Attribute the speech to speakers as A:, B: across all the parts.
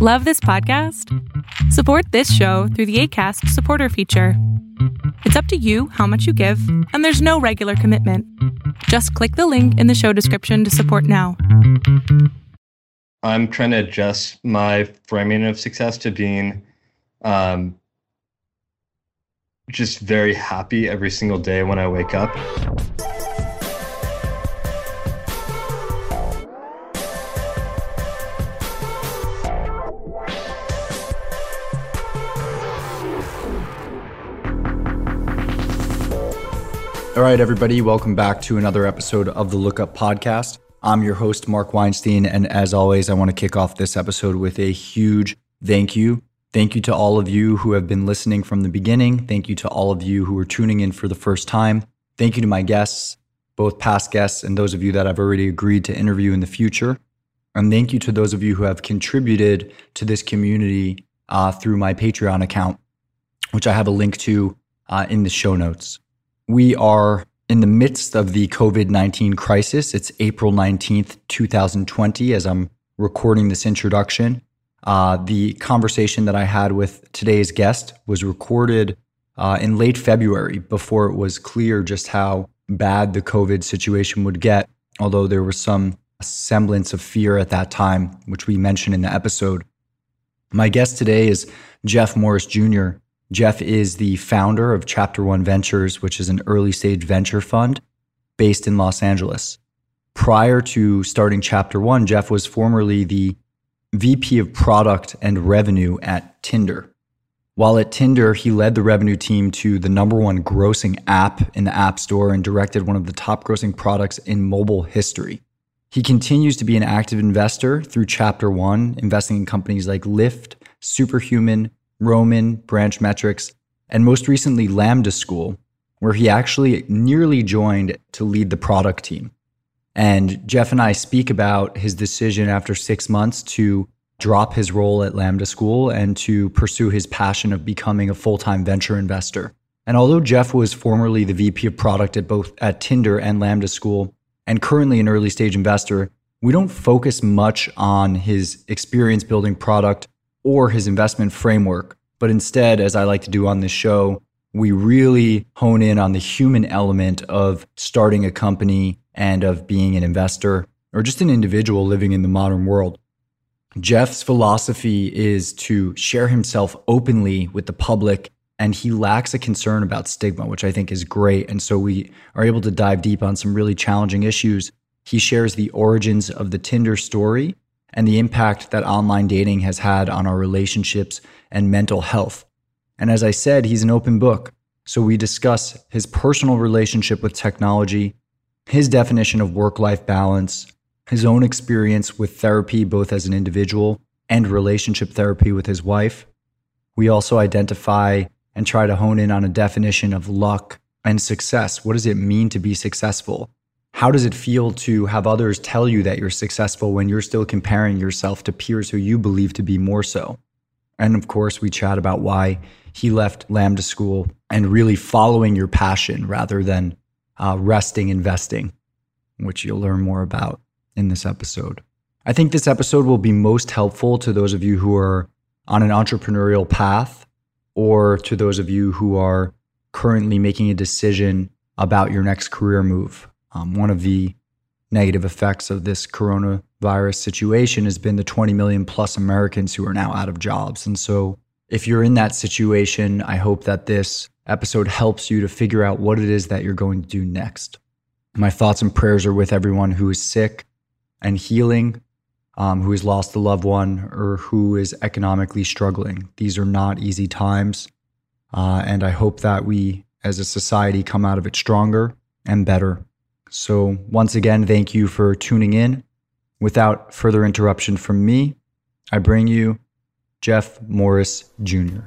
A: Love this podcast? Support this show through the ACAST supporter feature. It's up to you how much you give, and there's no regular commitment. Just click the link in the show description to support now.
B: I'm trying to adjust my framing of success to being um, just very happy every single day when I wake up.
C: All right, everybody, welcome back to another episode of the Lookup Podcast. I'm your host, Mark Weinstein. And as always, I want to kick off this episode with a huge thank you. Thank you to all of you who have been listening from the beginning. Thank you to all of you who are tuning in for the first time. Thank you to my guests, both past guests and those of you that I've already agreed to interview in the future. And thank you to those of you who have contributed to this community uh, through my Patreon account, which I have a link to uh, in the show notes. We are in the midst of the COVID 19 crisis. It's April 19th, 2020, as I'm recording this introduction. Uh, the conversation that I had with today's guest was recorded uh, in late February before it was clear just how bad the COVID situation would get, although there was some semblance of fear at that time, which we mentioned in the episode. My guest today is Jeff Morris Jr. Jeff is the founder of Chapter One Ventures, which is an early stage venture fund based in Los Angeles. Prior to starting Chapter One, Jeff was formerly the VP of Product and Revenue at Tinder. While at Tinder, he led the revenue team to the number one grossing app in the App Store and directed one of the top grossing products in mobile history. He continues to be an active investor through Chapter One, investing in companies like Lyft, Superhuman, Roman, Branch Metrics, and most recently Lambda School, where he actually nearly joined to lead the product team. And Jeff and I speak about his decision after six months to drop his role at Lambda School and to pursue his passion of becoming a full time venture investor. And although Jeff was formerly the VP of product at both at Tinder and Lambda School and currently an early stage investor, we don't focus much on his experience building product or his investment framework. But instead, as I like to do on this show, we really hone in on the human element of starting a company and of being an investor or just an individual living in the modern world. Jeff's philosophy is to share himself openly with the public, and he lacks a concern about stigma, which I think is great. And so we are able to dive deep on some really challenging issues. He shares the origins of the Tinder story and the impact that online dating has had on our relationships and mental health. And as I said, he's an open book. So we discuss his personal relationship with technology, his definition of work life balance, his own experience with therapy, both as an individual and relationship therapy with his wife. We also identify and try to hone in on a definition of luck and success. What does it mean to be successful? How does it feel to have others tell you that you're successful when you're still comparing yourself to peers who you believe to be more so? And of course, we chat about why he left Lambda School and really following your passion rather than uh, resting investing, which you'll learn more about in this episode. I think this episode will be most helpful to those of you who are on an entrepreneurial path or to those of you who are currently making a decision about your next career move. Um, one of the negative effects of this coronavirus situation has been the 20 million plus Americans who are now out of jobs. And so, if you're in that situation, I hope that this episode helps you to figure out what it is that you're going to do next. My thoughts and prayers are with everyone who is sick and healing, um, who has lost a loved one, or who is economically struggling. These are not easy times. Uh, and I hope that we as a society come out of it stronger and better so, once again, thank you for tuning in. Without further interruption from me, I bring you Jeff Morris Jr.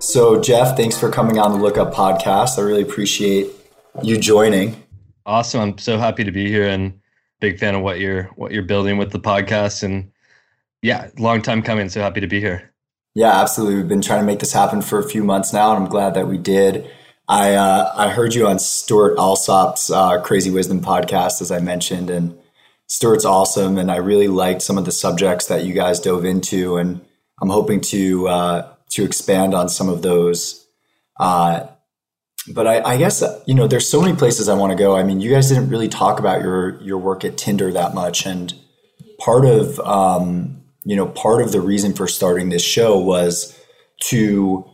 C: So, Jeff, thanks for coming on the Lookup podcast. I really appreciate you joining.
B: Awesome. I'm so happy to be here and big fan of what you're what you're building with the podcast and yeah, long time coming. So happy to be here.
C: Yeah, absolutely. We've been trying to make this happen for a few months now, and I'm glad that we did. I uh, I heard you on Stuart Alsop's uh, Crazy Wisdom podcast, as I mentioned, and Stuart's awesome, and I really liked some of the subjects that you guys dove into, and I'm hoping to uh, to expand on some of those. Uh, but I, I, guess you know, there's so many places I want to go. I mean, you guys didn't really talk about your your work at Tinder that much, and part of um, you know part of the reason for starting this show was to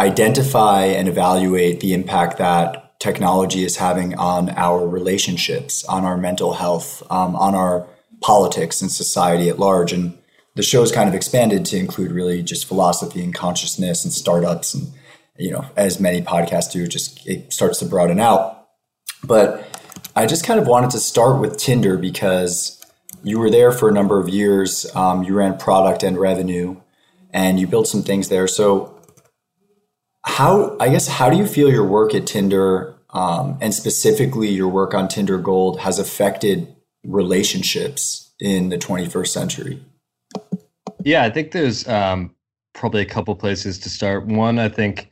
C: identify and evaluate the impact that technology is having on our relationships, on our mental health, um, on our politics and society at large. And the show's kind of expanded to include really just philosophy and consciousness and startups and you know as many podcasts do just it starts to broaden out but i just kind of wanted to start with tinder because you were there for a number of years um, you ran product and revenue and you built some things there. So how i guess how do you feel your work at tinder um, and specifically your work on tinder gold has affected relationships in the 21st century?
B: Yeah i think there's um, probably a couple places to start. One i think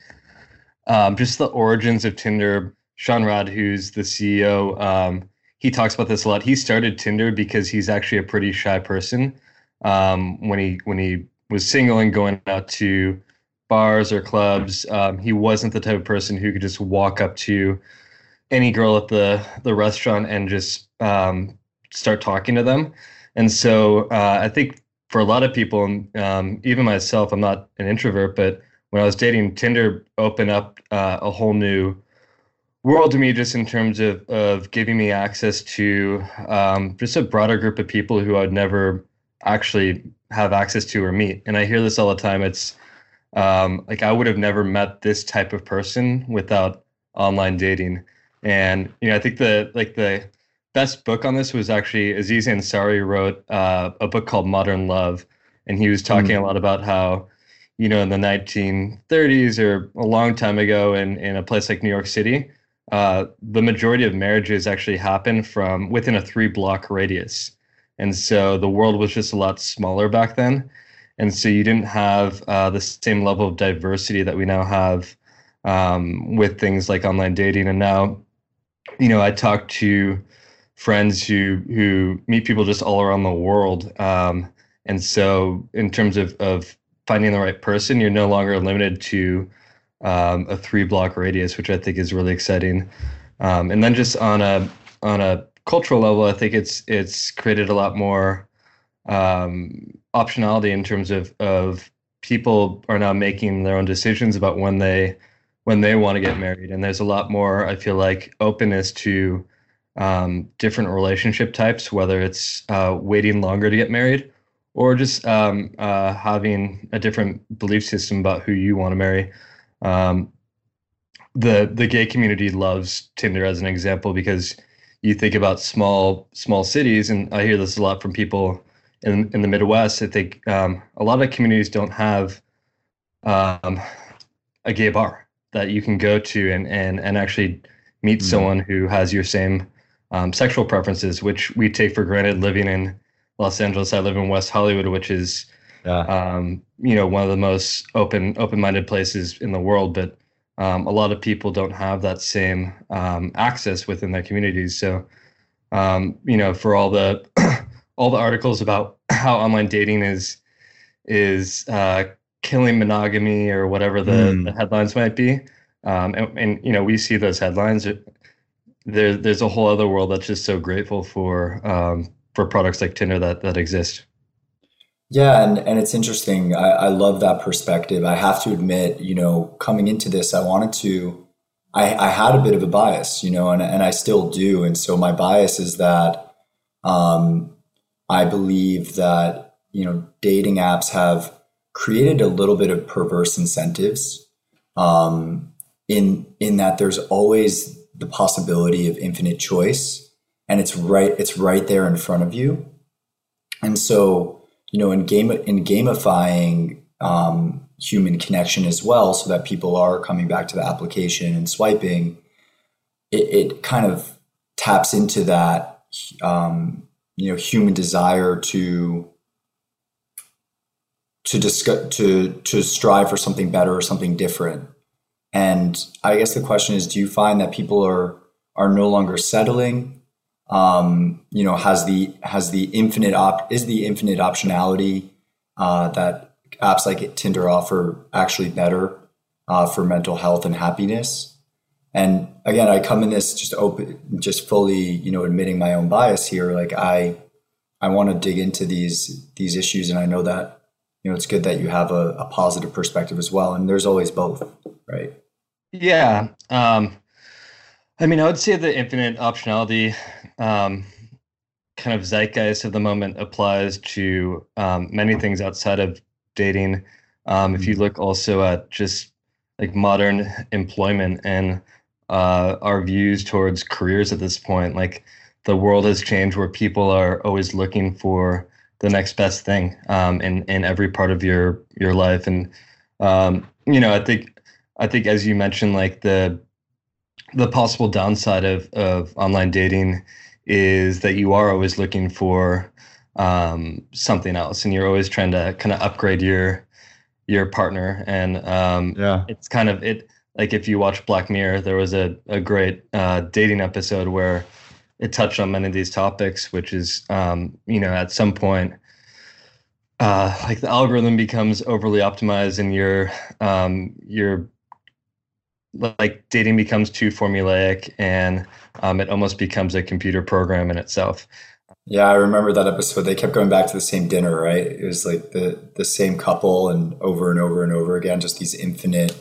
B: um, just the origins of tinder. Sean Rad, who's the ceo um, he talks about this a lot he started tinder because he's actually a pretty shy person um, when he when he was single and going out to bars or clubs. Um, he wasn't the type of person who could just walk up to any girl at the the restaurant and just um, start talking to them. And so uh, I think for a lot of people, um, even myself, I'm not an introvert, but when I was dating, Tinder opened up uh, a whole new world to me, just in terms of of giving me access to um, just a broader group of people who I'd never actually have access to or meet. And I hear this all the time. It's um, like I would have never met this type of person without online dating. And you know, I think the like the best book on this was actually Aziz Ansari wrote uh, a book called Modern Love, and he was talking mm. a lot about how you know in the 1930s or a long time ago in in a place like New York City, uh, the majority of marriages actually happen from within a three block radius. And so the world was just a lot smaller back then and so you didn't have uh, the same level of diversity that we now have um, with things like online dating. And now, you know, I talk to friends who who meet people just all around the world. Um, and so, in terms of of finding the right person, you're no longer limited to um, a three block radius, which I think is really exciting. Um, and then just on a on a cultural level, I think it's it's created a lot more um, optionality in terms of of people are now making their own decisions about when they when they want to get married and there's a lot more i feel like openness to um, different relationship types whether it's uh, waiting longer to get married or just um, uh, having a different belief system about who you want to marry um, the the gay community loves tinder as an example because you think about small small cities and i hear this a lot from people in in the Midwest, I think um, a lot of communities don't have um, a gay bar that you can go to and and and actually meet mm-hmm. someone who has your same um, sexual preferences, which we take for granted living in Los Angeles. I live in West Hollywood, which is yeah. um, you know one of the most open open minded places in the world, but um, a lot of people don't have that same um, access within their communities. So um, you know, for all the all the articles about how online dating is is uh, killing monogamy or whatever the, mm. the headlines might be. Um, and, and, you know, we see those headlines. There, there's a whole other world that's just so grateful for um, for products like Tinder that that exist.
C: Yeah, and, and it's interesting. I, I love that perspective. I have to admit, you know, coming into this, I wanted to, I, I had a bit of a bias, you know, and, and I still do. And so my bias is that um, I believe that, you know, dating apps have created a little bit of perverse incentives um, in in that there's always the possibility of infinite choice and it's right it's right there in front of you and so you know in game in gamifying um, human connection as well so that people are coming back to the application and swiping it, it kind of taps into that um, you know human desire to to discuss to to strive for something better or something different And I guess the question is, do you find that people are are no longer settling? Um, you know, has the has the infinite op is the infinite optionality uh, that apps like Tinder offer actually better uh, for mental health and happiness? And again, I come in this just open, just fully, you know, admitting my own bias here. Like I, I want to dig into these these issues, and I know that you know it's good that you have a, a positive perspective as well. And there's always both, right?
B: Yeah. Um, I mean, I would say the infinite optionality um, kind of zeitgeist of the moment applies to um, many things outside of dating. Um, if you mm-hmm. look also at just like modern employment and uh, our views towards careers at this point, like the world has changed where people are always looking for the next best thing um, in in every part of your your life, and um, you know, I think I think as you mentioned, like the the possible downside of of online dating is that you are always looking for um, something else, and you're always trying to kind of upgrade your your partner. And um, yeah, it's kind of it. Like if you watch Black Mirror, there was a a great uh, dating episode where it touched on many of these topics, which is um, you know at some point. Uh, like the algorithm becomes overly optimized and your um, your like dating becomes too formulaic and um, it almost becomes a computer program in itself.
C: Yeah, I remember that episode. They kept going back to the same dinner, right? It was like the the same couple and over and over and over again, just these infinite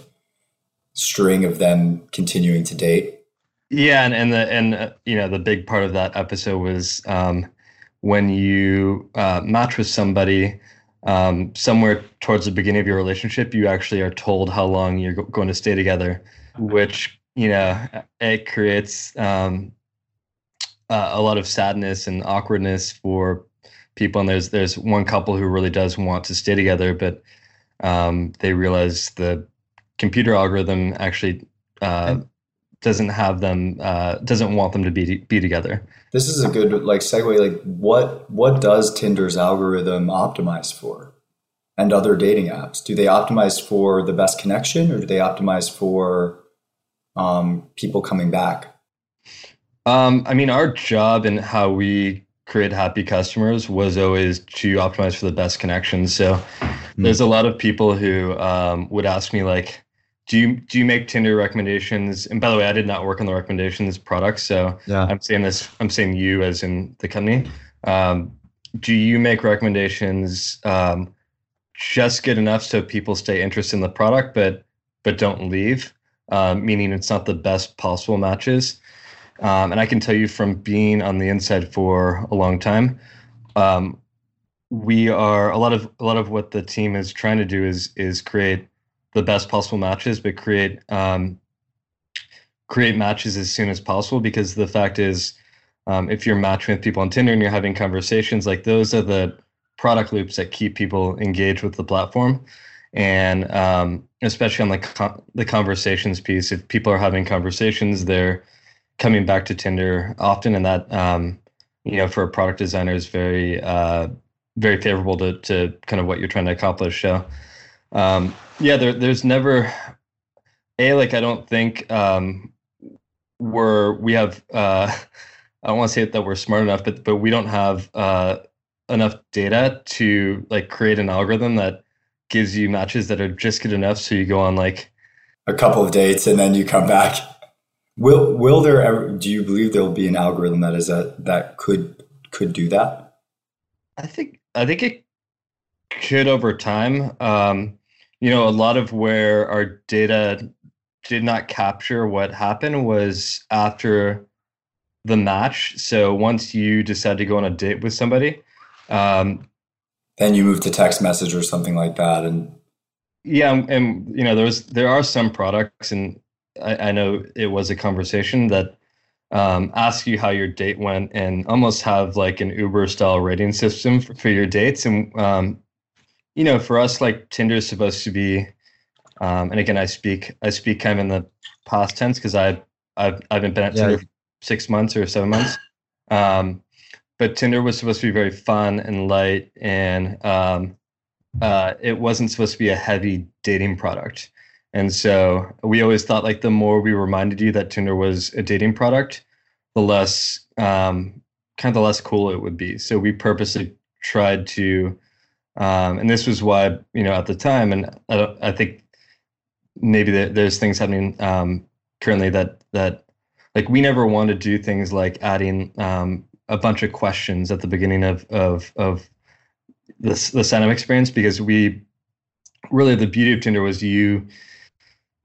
C: string of them continuing to date.
B: Yeah, and and the and uh, you know the big part of that episode was um, when you uh, match with somebody um, somewhere towards the beginning of your relationship, you actually are told how long you're going to stay together, which you know it creates um, uh, a lot of sadness and awkwardness for people. And there's there's one couple who really does want to stay together, but um, they realize the computer algorithm actually uh, doesn't have them uh, doesn't want them to be be together.
C: This is a good like segue. Like what what does Tinder's algorithm optimize for? And other dating apps, do they optimize for the best connection, or do they optimize for um, people coming back?
B: Um, I mean, our job and how we create happy customers was always to optimize for the best connections. So mm-hmm. there's a lot of people who um, would ask me like, do you do you make Tinder recommendations? And by the way, I did not work on the recommendations product, so yeah. I'm saying this. I'm saying you as in the company. Um, do you make recommendations um, just good enough so people stay interested in the product, but but don't leave? Uh, meaning it's not the best possible matches. Um, and I can tell you from being on the inside for a long time, um, we are a lot of a lot of what the team is trying to do is is create the best possible matches, but create um, create matches as soon as possible. Because the fact is, um, if you're matching with people on Tinder and you're having conversations, like those are the product loops that keep people engaged with the platform. And um, especially on the the conversations piece, if people are having conversations, they're coming back to Tinder often, and that um, you know for a product designer is very uh, very favorable to to kind of what you're trying to accomplish. So um, yeah, there, there's never a like I don't think um, we're we have uh, I don't want to say that we're smart enough, but but we don't have uh, enough data to like create an algorithm that gives you matches that are just good enough so you go on like
C: a couple of dates and then you come back. Will will there ever? Do you believe there will be an algorithm that is a that could could do that?
B: I think I think it could over time. Um, you know, a lot of where our data did not capture what happened was after the match. So once you decide to go on a date with somebody, um,
C: then you move to text message or something like that, and
B: yeah, and you know, there's there are some products and I, I know it was a conversation that um, ask you how your date went and almost have like an Uber style rating system for, for your dates. And, um, you know, for us, like Tinder is supposed to be, um, and again, I speak, I speak kind of in the past tense because I, I've, I haven't been at yeah. Tinder six months or seven months. Um, but Tinder was supposed to be very fun and light and, um, uh, it wasn't supposed to be a heavy dating product. And so we always thought like the more we reminded you that Tinder was a dating product, the less um, kind of the less cool it would be. So we purposely tried to, um, and this was why you know at the time, and I, I think maybe there's things happening um, currently that that like we never want to do things like adding um, a bunch of questions at the beginning of of of the the sign up experience because we really the beauty of Tinder was you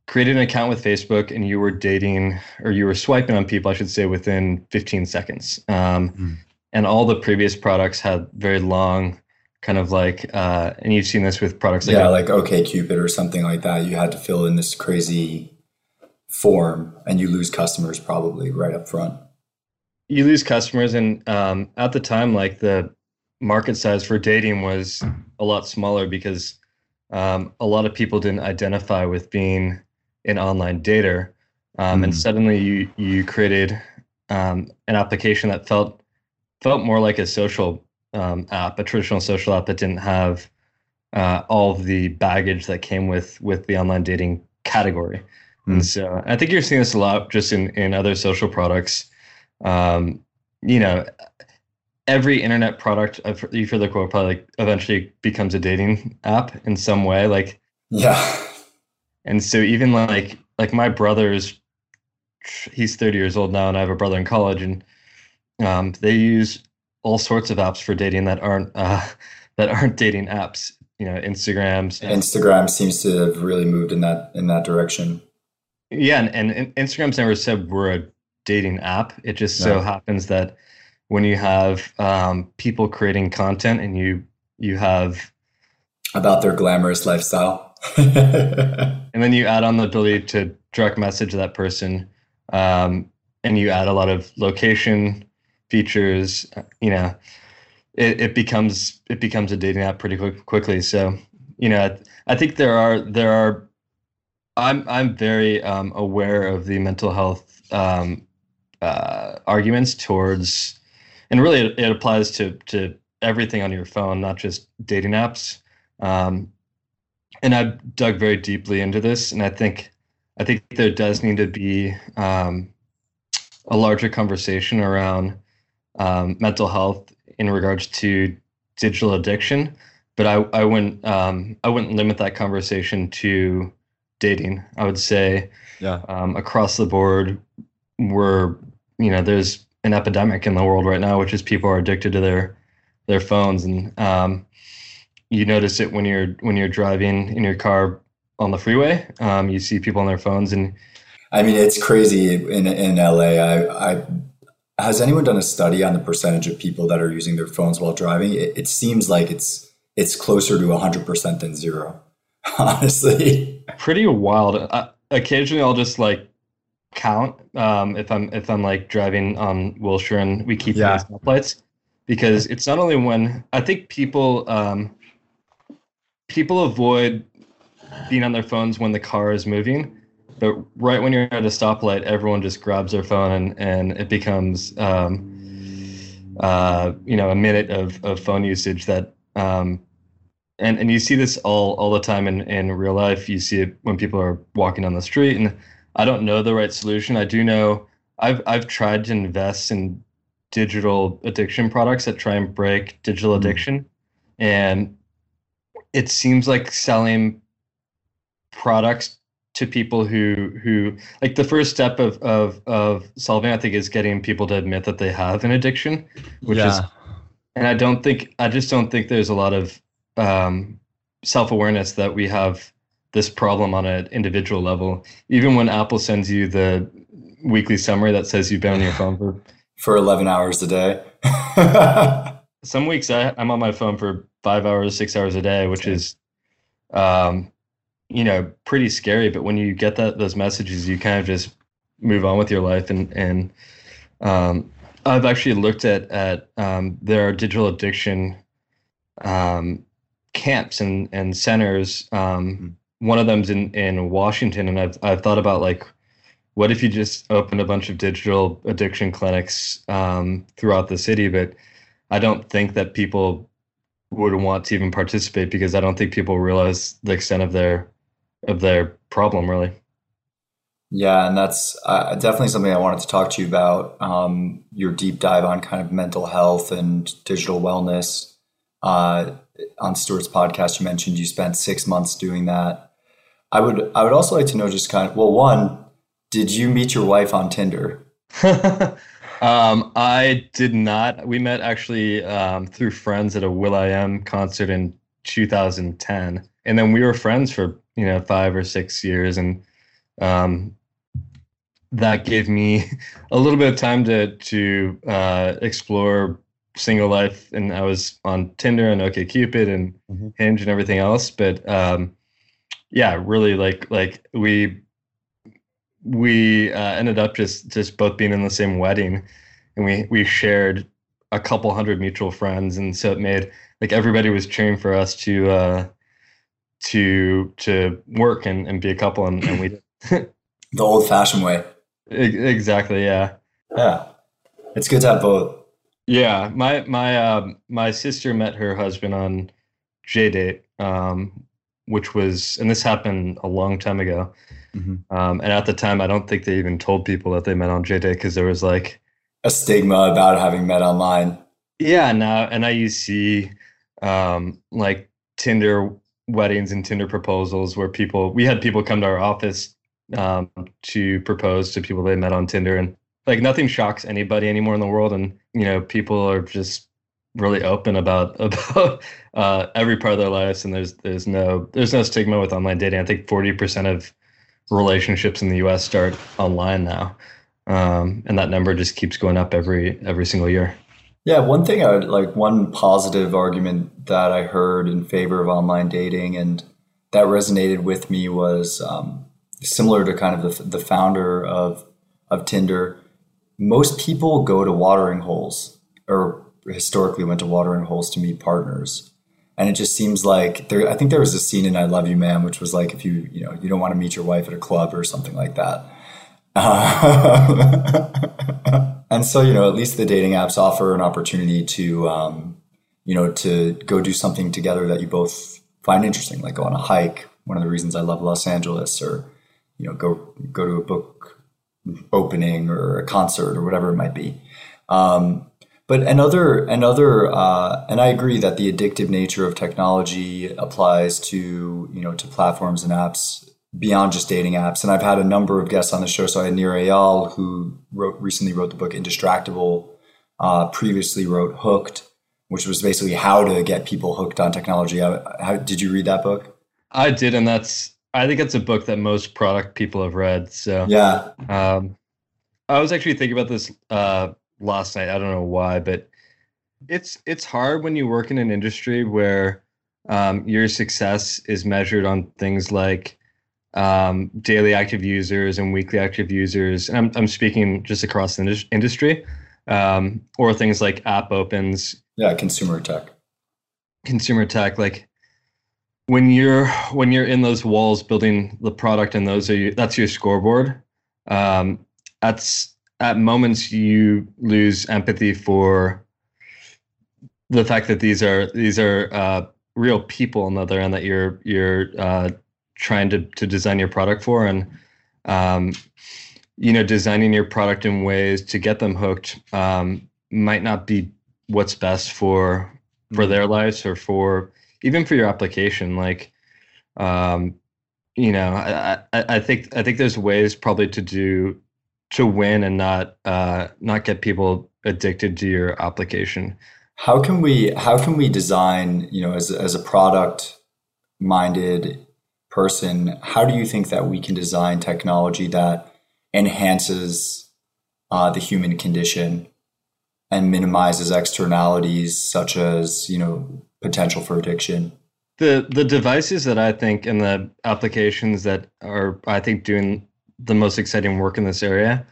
B: created an account with Facebook and you were dating or you were swiping on people, I should say, within 15 seconds. Um, mm. And all the previous products had very long, kind of like, uh, and you've seen this with products
D: like yeah, like OkCupid or something like that. You had to fill in this crazy form, and you lose customers probably right up front.
B: You lose customers, and um, at the time, like the market size for dating was a lot smaller because um, a lot of people didn't identify with being an online dater, um, mm. and suddenly you you created um, an application that felt felt more like a social um, app, a traditional social app that didn't have uh, all of the baggage that came with with the online dating category. Mm. And so I think you're seeing this a lot just in in other social products. Um, you know, every internet product you feel the quote probably like eventually becomes a dating app in some way. Like
D: yeah
B: and so even like like my brother's he's 30 years old now and i have a brother in college and um, they use all sorts of apps for dating that aren't uh, that aren't dating apps you know instagrams
D: instagram seems to have really moved in that in that direction
B: yeah and, and instagram's never said we're a dating app it just so happens that when you have um, people creating content and you you have
D: about their glamorous lifestyle
B: and then you add on the ability to direct message that person, um, and you add a lot of location features. You know, it, it becomes it becomes a dating app pretty quick, quickly. So, you know, I think there are there are. I'm I'm very um, aware of the mental health um, uh, arguments towards, and really it, it, applies to to everything on your phone, not just dating apps. Um, and I've dug very deeply into this, and I think I think there does need to be um, a larger conversation around um, mental health in regards to digital addiction. But I, I wouldn't um, I wouldn't limit that conversation to dating. I would say yeah. Um, across the board, we're you know there's an epidemic in the world right now, which is people are addicted to their their phones, and um, you notice it when you're when you're driving in your car on the freeway. Um, you see people on their phones, and
D: I mean it's crazy in in LA. I, I has anyone done a study on the percentage of people that are using their phones while driving? It, it seems like it's it's closer to hundred percent than zero. Honestly,
B: pretty wild. Uh, occasionally, I'll just like count um, if I'm if I'm like driving on Wilshire and we keep yeah. stoplights because it's not only when I think people um, people avoid being on their phones when the car is moving but right when you're at a stoplight everyone just grabs their phone and, and it becomes um, uh, you know a minute of, of phone usage that um, and, and you see this all all the time in, in real life you see it when people are walking on the street and i don't know the right solution i do know i've i've tried to invest in digital addiction products that try and break digital mm-hmm. addiction and it seems like selling products to people who who like the first step of of of solving i think is getting people to admit that they have an addiction which yeah. is and i don't think i just don't think there's a lot of um, self-awareness that we have this problem on an individual level even when apple sends you the weekly summary that says you've been on your phone for
D: for 11 hours a day
B: some weeks I, i'm on my phone for five hours, six hours a day, which is, um, you know, pretty scary. But when you get that those messages, you kind of just move on with your life. And and um, I've actually looked at at um, there are digital addiction um, camps and and centers. Um, mm-hmm. One of them's in in Washington, and I've I've thought about like. What if you just opened a bunch of digital addiction clinics um, throughout the city? But I don't think that people would want to even participate because I don't think people realize the extent of their of their problem really.
C: Yeah, and that's uh, definitely something I wanted to talk to you about. Um, your deep dive on kind of mental health and digital wellness. Uh, on Stuart's podcast, you mentioned you spent six months doing that. I would I would also like to know just kind of well, one, did you meet your wife on Tinder?
B: um, I did not. We met actually um, through friends at a will.i.am concert in 2010, and then we were friends for you know five or six years, and um, that gave me a little bit of time to to uh, explore single life, and I was on Tinder and OkCupid and mm-hmm. Hinge and everything else. But um, yeah, really like like we we uh, ended up just just both being in the same wedding, and we we shared a couple hundred mutual friends, and so it made like everybody was cheering for us to uh, to to work and, and be a couple, and, and we
C: the old fashioned way.
B: Exactly. Yeah.
C: Yeah. It's good to have both.
B: Yeah. My my um, my sister met her husband on JDate, um, which was, and this happened a long time ago. Mm-hmm. Um, and at the time, I don't think they even told people that they met on JDate because there was like
C: a stigma about having met online.
B: Yeah. Now, and I to see um, like Tinder weddings and Tinder proposals where people, we had people come to our office um, to propose to people they met on Tinder, and like nothing shocks anybody anymore in the world, and you know people are just really open about about uh, every part of their lives, and there's there's no there's no stigma with online dating. I think forty percent of relationships in the U.S. start online now, um, and that number just keeps going up every every single year.
C: Yeah, one thing I would like one positive argument that I heard in favor of online dating and that resonated with me was um, similar to kind of the, the founder of of Tinder, most people go to watering holes or historically went to watering holes to meet partners. And it just seems like there I think there was a scene in I Love You Man, which was like if you, you know, you don't want to meet your wife at a club or something like that. And so, you know, at least the dating apps offer an opportunity to um, you know, to go do something together that you both find interesting, like go on a hike. One of the reasons I love Los Angeles or you know go go to a book opening or a concert or whatever it might be. Um, but another another uh, and I agree that the addictive nature of technology applies to you know to platforms and apps beyond just dating apps. And I've had a number of guests on the show. So I had Nir Eyal, who wrote recently wrote the book Indistractable. Uh, previously wrote Hooked, which was basically how to get people hooked on technology. How, how, did you read that book?
B: I did, and that's I think it's a book that most product people have read. So
C: yeah,
B: um, I was actually thinking about this uh, last night. I don't know why, but it's it's hard when you work in an industry where um, your success is measured on things like um, daily active users and weekly active users. And I'm I'm speaking just across the industry, um, or things like app opens.
C: Yeah, consumer tech.
B: Consumer tech, like when you're when you're in those walls building the product and those are you, that's your scoreboard um, that's at moments you lose empathy for the fact that these are these are uh, real people on the other end that you're you're uh, trying to to design your product for and um, you know designing your product in ways to get them hooked um, might not be what's best for for mm-hmm. their lives or for even for your application, like, um, you know, I, I, I think I think there's ways probably to do to win and not uh, not get people addicted to your application.
C: How can we how can we design you know as as a product minded person? How do you think that we can design technology that enhances uh, the human condition and minimizes externalities such as you know potential for addiction?
B: The the devices that I think and the applications that are I think doing the most exciting work in this area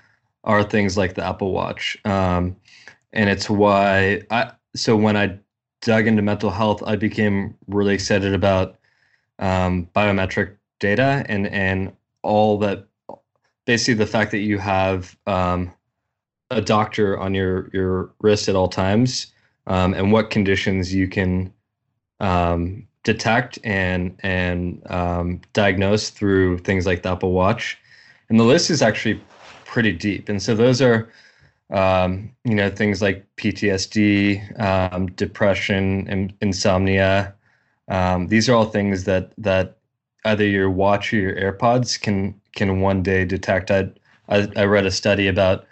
B: are things like the Apple Watch, um, and it's why I so when I dug into mental health, I became really excited about um, biometric data and and all that basically the fact that you have um, a doctor on your your wrist at all times um, and what conditions you can um, detect and and um, diagnose through things like the Apple Watch, and the list is actually pretty deep. And so those are um, you know things like PTSD, um, depression, and insomnia. Um, these are all things that that either your watch or your AirPods can can one day detect. I I, I read a study about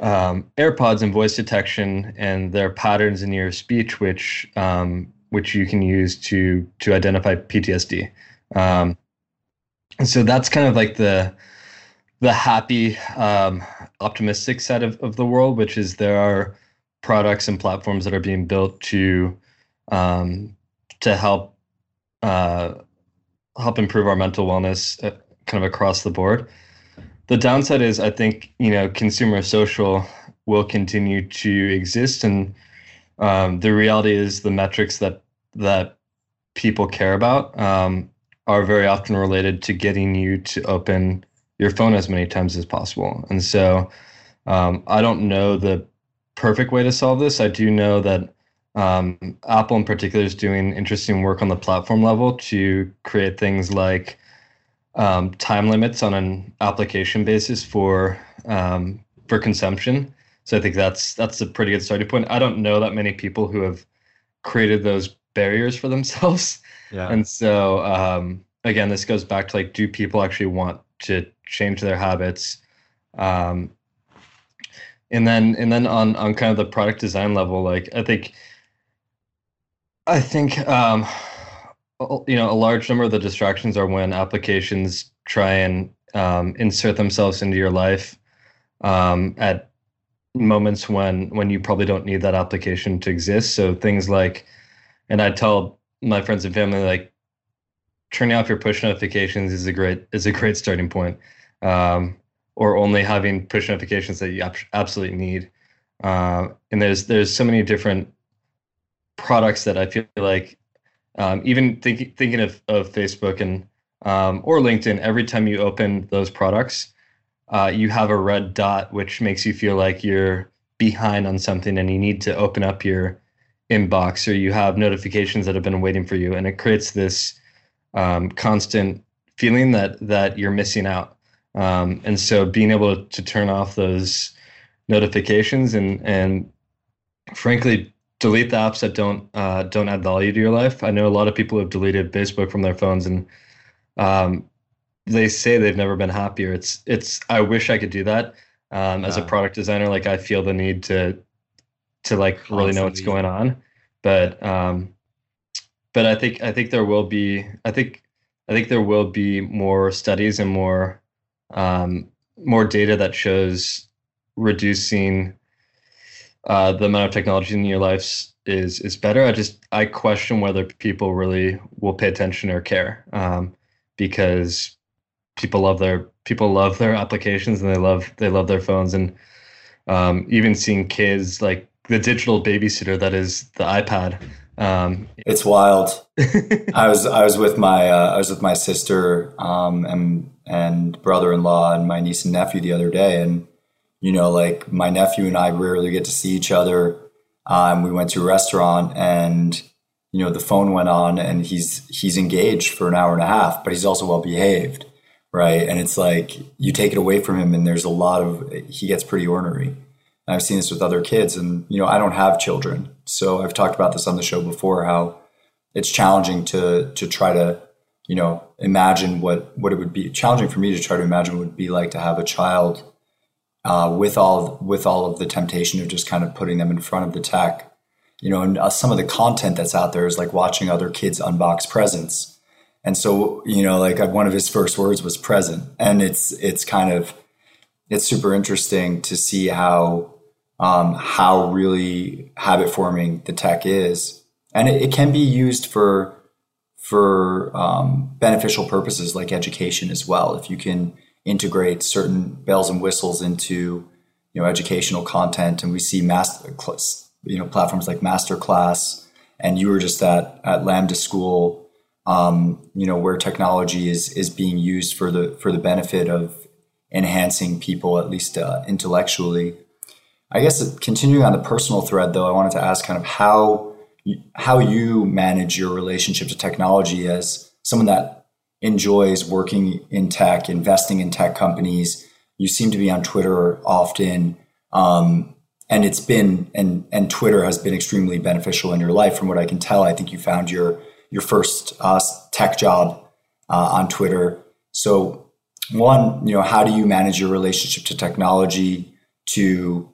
B: um, AirPods and voice detection and their patterns in your speech, which um, which you can use to to identify PTSD. Um, and so that's kind of like the the happy, um, optimistic side of, of the world, which is there are products and platforms that are being built to um, to help uh, help improve our mental wellness uh, kind of across the board. The downside is, I think, you know, consumer social will continue to exist, and um, the reality is the metrics that that people care about um, are very often related to getting you to open your phone as many times as possible. And so, um, I don't know the perfect way to solve this. I do know that um, Apple, in particular, is doing interesting work on the platform level to create things like um, time limits on an application basis for um, for consumption. So I think that's that's a pretty good starting point. I don't know that many people who have created those barriers for themselves. Yeah. And so um, again, this goes back to like, do people actually want to change their habits? Um, and then and then on on kind of the product design level, like I think I think um, you know, a large number of the distractions are when applications try and um, insert themselves into your life um, at moments when when you probably don't need that application to exist. So things like, and I tell my friends and family like, turning off your push notifications is a great is a great starting point, um, or only having push notifications that you absolutely need. Uh, and there's there's so many different products that I feel like um, even think, thinking of, of Facebook and um, or LinkedIn, every time you open those products, uh, you have a red dot, which makes you feel like you're behind on something and you need to open up your inbox or you have notifications that have been waiting for you. And it creates this um, constant feeling that that you're missing out. Um, and so being able to turn off those notifications and and frankly delete the apps that don't uh, don't add value to your life. I know a lot of people have deleted Facebook from their phones, and um, they say they've never been happier. It's it's. I wish I could do that. Um, as a product designer, like I feel the need to to like Constantly. really know what's going on, but um, but I think I think there will be I think I think there will be more studies and more um, more data that shows reducing uh, the amount of technology in your lives is is better. I just I question whether people really will pay attention or care um, because people love their people love their applications and they love they love their phones and um, even seeing kids like the digital babysitter that is the iPad. Um,
C: it's wild. I was I was with my uh, I was with my sister um, and and brother in law and my niece and nephew the other day and you know, like my nephew and I rarely get to see each other. Um, we went to a restaurant and, you know, the phone went on and he's, he's engaged for an hour and a half, but he's also well behaved. Right. And it's like you take it away from him and there's a lot of, he gets pretty ornery. And I've seen this with other kids and, you know, I don't have children. So I've talked about this on the show before, how it's challenging to, to try to, you know, imagine what, what it would be challenging for me to try to imagine what it would be like to have a child uh, with all with all of the temptation of just kind of putting them in front of the tech. You know, and uh, some of the content that's out there is like watching other kids unbox presents. And so, you know, like one of his first words was present, and it's it's kind of it's super interesting to see how um, how really habit forming the tech is, and it, it can be used for for um, beneficial purposes like education as well. If you can integrate certain bells and whistles into you know educational content and we see master you know platforms like masterclass and you were just at at lambda school um, you know where technology is is being used for the for the benefit of enhancing people at least uh, intellectually i guess continuing on the personal thread though i wanted to ask kind of how how you manage your relationship to technology as someone that enjoys working in tech, investing in tech companies. You seem to be on Twitter often. Um, and it's been and and Twitter has been extremely beneficial in your life from what I can tell. I think you found your your first uh, tech job uh, on Twitter. So one, you know, how do you manage your relationship to technology to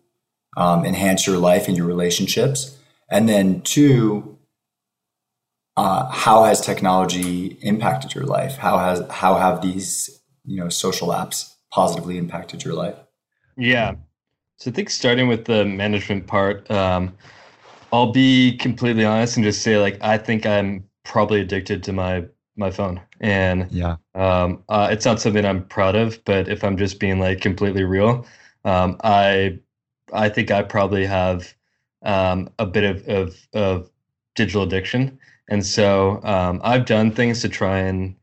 C: um, enhance your life and your relationships? And then two, uh, how has technology impacted your life? How has how have these you know social apps positively impacted your life?
B: Yeah, so I think starting with the management part, um, I'll be completely honest and just say like I think I'm probably addicted to my my phone, and
D: yeah,
B: um, uh, it's not something I'm proud of. But if I'm just being like completely real, um, I I think I probably have um, a bit of, of of digital addiction, and so um, I've done things to try and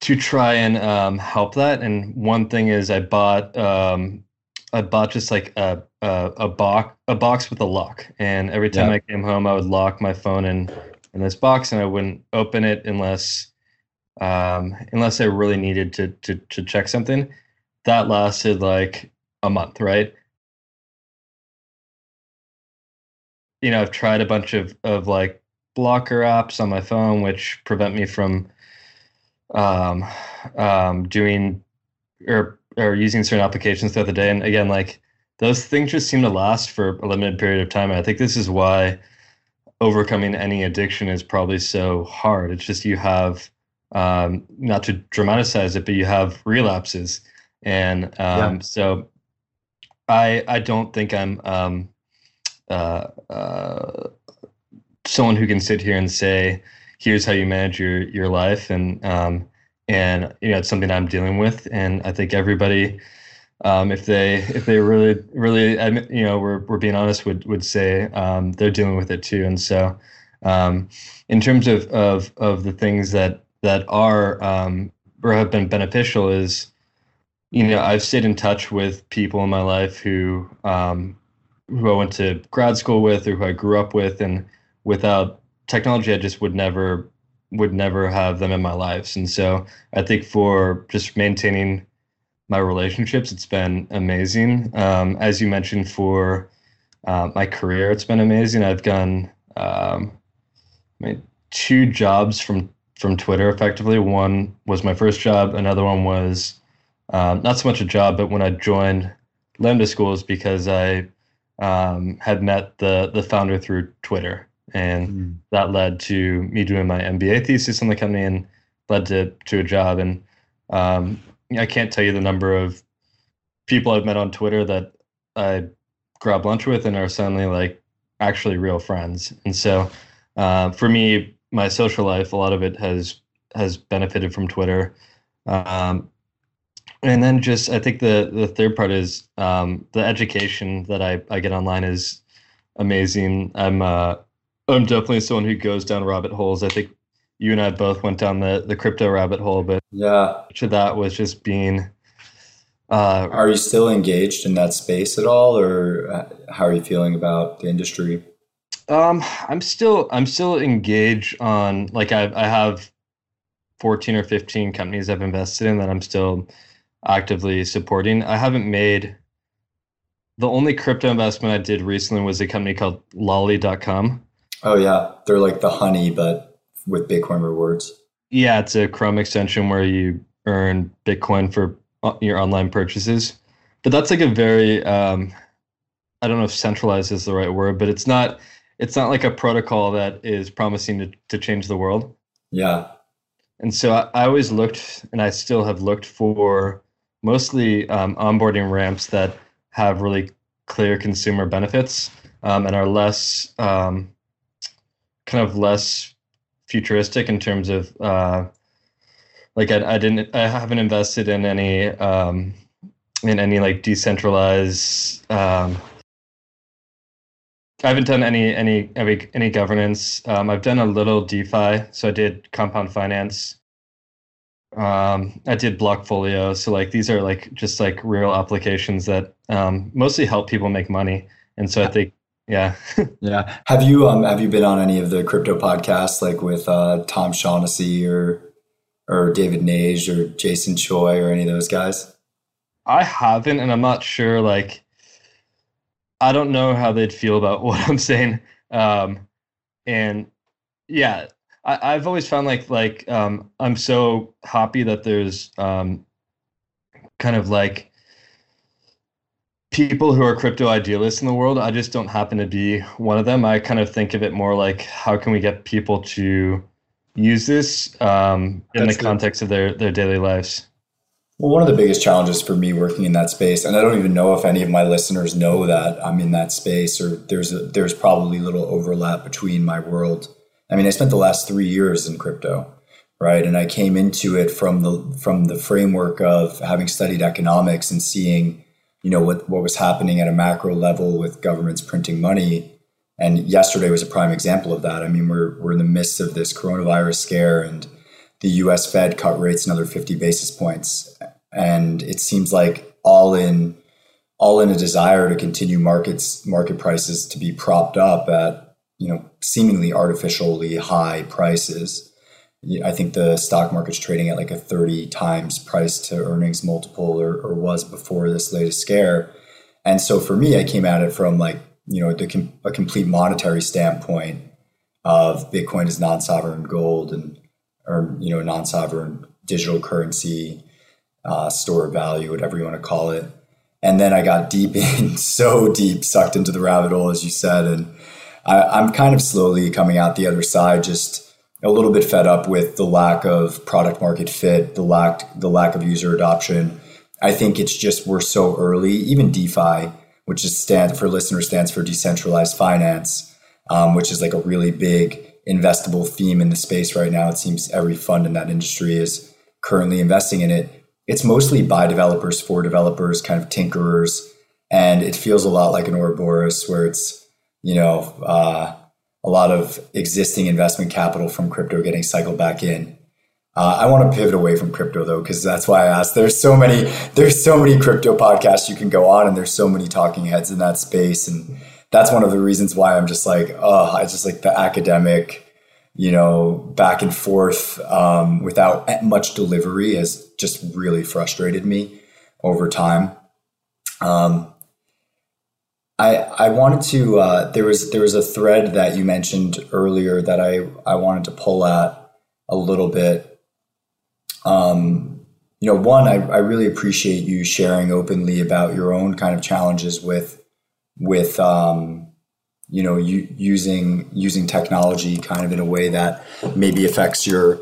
B: to try and um, help that. And one thing is I bought um, I bought just like a a, a box a box with a lock, and every time yeah. I came home, I would lock my phone in in this box, and I wouldn't open it unless um, unless I really needed to to to check something. That lasted like a month, right? You know, I've tried a bunch of of like blocker apps on my phone, which prevent me from um, um, doing or or using certain applications throughout the day. And again, like those things just seem to last for a limited period of time. And I think this is why overcoming any addiction is probably so hard. It's just you have um, not to dramatize it, but you have relapses, and um, yeah. so I I don't think I'm um, uh, uh, someone who can sit here and say here's how you manage your your life and um, and you know it's something I'm dealing with, and I think everybody, um, if they if they really really you know we're we're being honest would would say um, they're dealing with it too, and so um, in terms of of of the things that that are um, or have been beneficial is you know I've stayed in touch with people in my life who um, who I went to grad school with or who I grew up with, and without technology, I just would never would never have them in my lives. And so I think for just maintaining my relationships, it's been amazing. Um, as you mentioned, for uh, my career, it's been amazing. I've done um, two jobs from from Twitter effectively. One was my first job. Another one was um, not so much a job, but when I joined Lambda Schools because I um, had met the the founder through Twitter and mm. that led to me doing my MBA thesis on the company and led to to a job. And um, I can't tell you the number of people I've met on Twitter that I grab lunch with and are suddenly like actually real friends. And so uh, for me, my social life, a lot of it has has benefited from Twitter. Um, and then just I think the the third part is um, the education that I, I get online is amazing. I'm uh, I'm definitely someone who goes down rabbit holes. I think you and I both went down the, the crypto rabbit hole, but
C: yeah,
B: much of that was just being. Uh,
C: are you still engaged in that space at all, or uh, how are you feeling about the industry?
B: Um, I'm still I'm still engaged on like I I have 14 or 15 companies I've invested in that I'm still actively supporting. I haven't made the only crypto investment I did recently was a company called Lolli.com.
C: Oh yeah, they're like the honey, but with Bitcoin rewards.
B: Yeah, it's a Chrome extension where you earn Bitcoin for uh, your online purchases. But that's like a very um, I don't know if centralized is the right word, but it's not it's not like a protocol that is promising to, to change the world.
C: Yeah.
B: And so I, I always looked, and I still have looked for mostly um, onboarding ramps that have really clear consumer benefits um, and are less um, kind of less futuristic in terms of uh, like I, I didn't I haven't invested in any um, in any like decentralized um, I haven't done any any any, any governance. Um, I've done a little DeFi, so I did compound finance. Um, I did Blockfolio, so like these are like just like real applications that um, mostly help people make money. And so I think Yeah.
C: yeah. Have you um have you been on any of the crypto podcasts like with uh, Tom Shaughnessy or or David Nage or Jason Choi or any of those guys?
B: I haven't, and I'm not sure. Like, I don't know how they'd feel about what I'm saying. Um, and yeah, I, have always found like like um, I'm so happy that there's um, kind of like people who are crypto idealists in the world. I just don't happen to be one of them. I kind of think of it more like how can we get people to use this um, in That's the context of their their daily lives.
C: Well, one of the biggest challenges for me working in that space, and I don't even know if any of my listeners know that I'm in that space, or there's a, there's probably little overlap between my world. I mean, I spent the last three years in crypto, right, and I came into it from the from the framework of having studied economics and seeing, you know, what what was happening at a macro level with governments printing money. And yesterday was a prime example of that. I mean, we're we're in the midst of this coronavirus scare and the US Fed cut rates another 50 basis points. And it seems like all in all in a desire to continue markets market prices to be propped up at you know seemingly artificially high prices. I think the stock market's trading at like a 30 times price to earnings multiple or, or was before this latest scare. And so for me, I came at it from like, you know, the, a complete monetary standpoint of Bitcoin as non-sovereign gold and or you know non-sovereign digital currency uh, store of value, whatever you want to call it. And then I got deep in, so deep, sucked into the rabbit hole, as you said, and I, I'm kind of slowly coming out the other side, just a little bit fed up with the lack of product market fit, the lack the lack of user adoption. I think it's just we're so early. Even DeFi, which is stand for listener stands for decentralized finance, um, which is like a really big investable theme in the space right now. It seems every fund in that industry is currently investing in it. It's mostly by developers for developers, kind of tinkerers, and it feels a lot like an Ouroboros, where it's you know uh, a lot of existing investment capital from crypto getting cycled back in. Uh, I want to pivot away from crypto though, because that's why I asked. There's so many, there's so many crypto podcasts you can go on, and there's so many talking heads in that space, and that's one of the reasons why I'm just like, oh, I just like the academic, you know, back and forth um, without much delivery has just really frustrated me over time. Um, I I wanted to uh, there was there was a thread that you mentioned earlier that I I wanted to pull at a little bit. Um, you know, one I, I really appreciate you sharing openly about your own kind of challenges with with um, you know using using technology kind of in a way that maybe affects your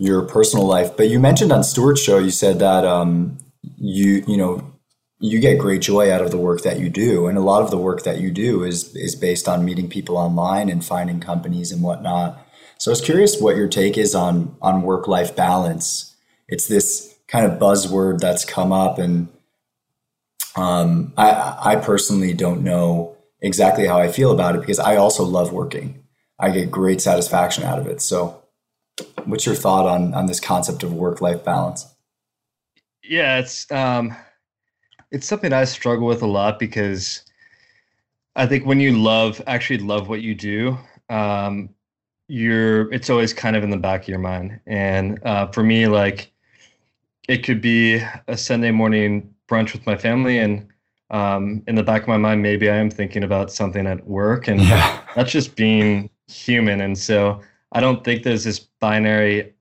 C: your personal life. But you mentioned on Stewart's show, you said that um, you you know you get great joy out of the work that you do, and a lot of the work that you do is is based on meeting people online and finding companies and whatnot. So I was curious what your take is on on work life balance. It's this kind of buzzword that's come up and um, I, I personally don't know exactly how I feel about it because I also love working. I get great satisfaction out of it. So, what's your thought on on this concept of work life balance?
B: Yeah, it's um, it's something I struggle with a lot because I think when you love actually love what you do, um, you're it's always kind of in the back of your mind. And uh, for me, like it could be a Sunday morning brunch with my family and um, in the back of my mind maybe i am thinking about something at work and yeah. that's just being human and so i don't think there's this binary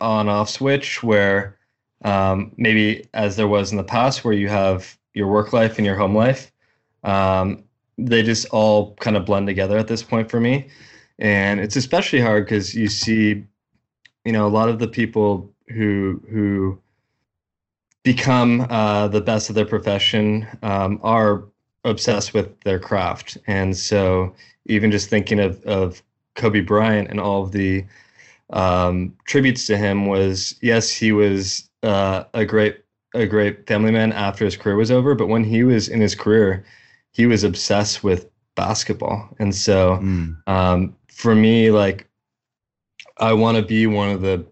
B: on off switch where um, maybe as there was in the past where you have your work life and your home life um, they just all kind of blend together at this point for me and it's especially hard because you see you know a lot of the people who who become uh, the best of their profession um, are obsessed with their craft. And so, even just thinking of, of Kobe Bryant and all of the um, tributes to him was yes, he was uh, a great a great family man after his career was over, but when he was in his career, he was obsessed with basketball. And so, mm. um, for me, like, I want to be one of the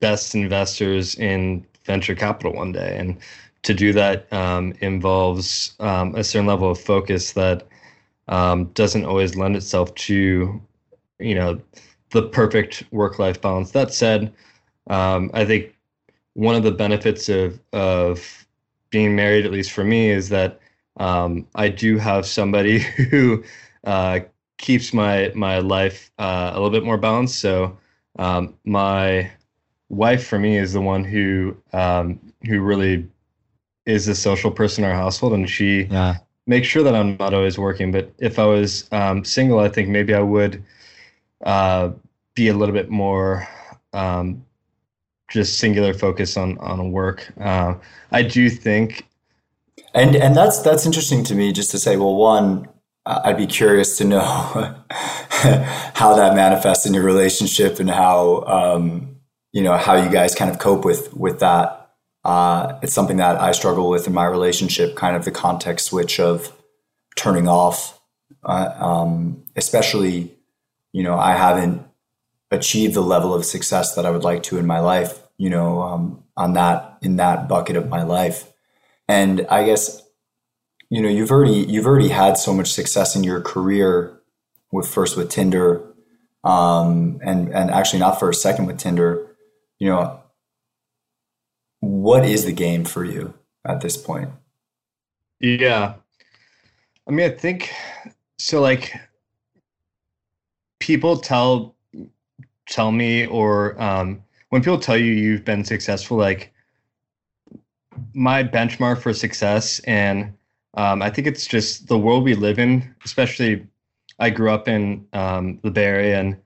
B: best investors in venture capital one day. And to do that um, involves um, a certain level of focus that um, doesn't always lend itself to, you know, the perfect work-life balance. That said, um, I think one of the benefits of of being married, at least for me, is that um, I do have somebody who uh, keeps my my life uh, a little bit more balanced. So um, my wife, for me, is the one who um, who really is a social person in our household, and she yeah. makes sure that I'm not always working. But if I was um, single, I think maybe I would uh, be a little bit more um, just singular focus on on work. Uh, I do think,
C: and and that's that's interesting to me. Just to say, well, one, I'd be curious to know how that manifests in your relationship and how um, you know how you guys kind of cope with with that. Uh, it's something that I struggle with in my relationship. Kind of the context switch of turning off, uh, um, especially you know I haven't achieved the level of success that I would like to in my life. You know, um, on that in that bucket of my life, and I guess you know you've already you've already had so much success in your career with first with Tinder, um, and and actually not first, second with Tinder. You know, what is the game for you at this point?
B: Yeah, I mean, I think so. Like, people tell tell me, or um, when people tell you you've been successful, like my benchmark for success and um, I think it's just the world we live in, especially I grew up in um, the Bay Area and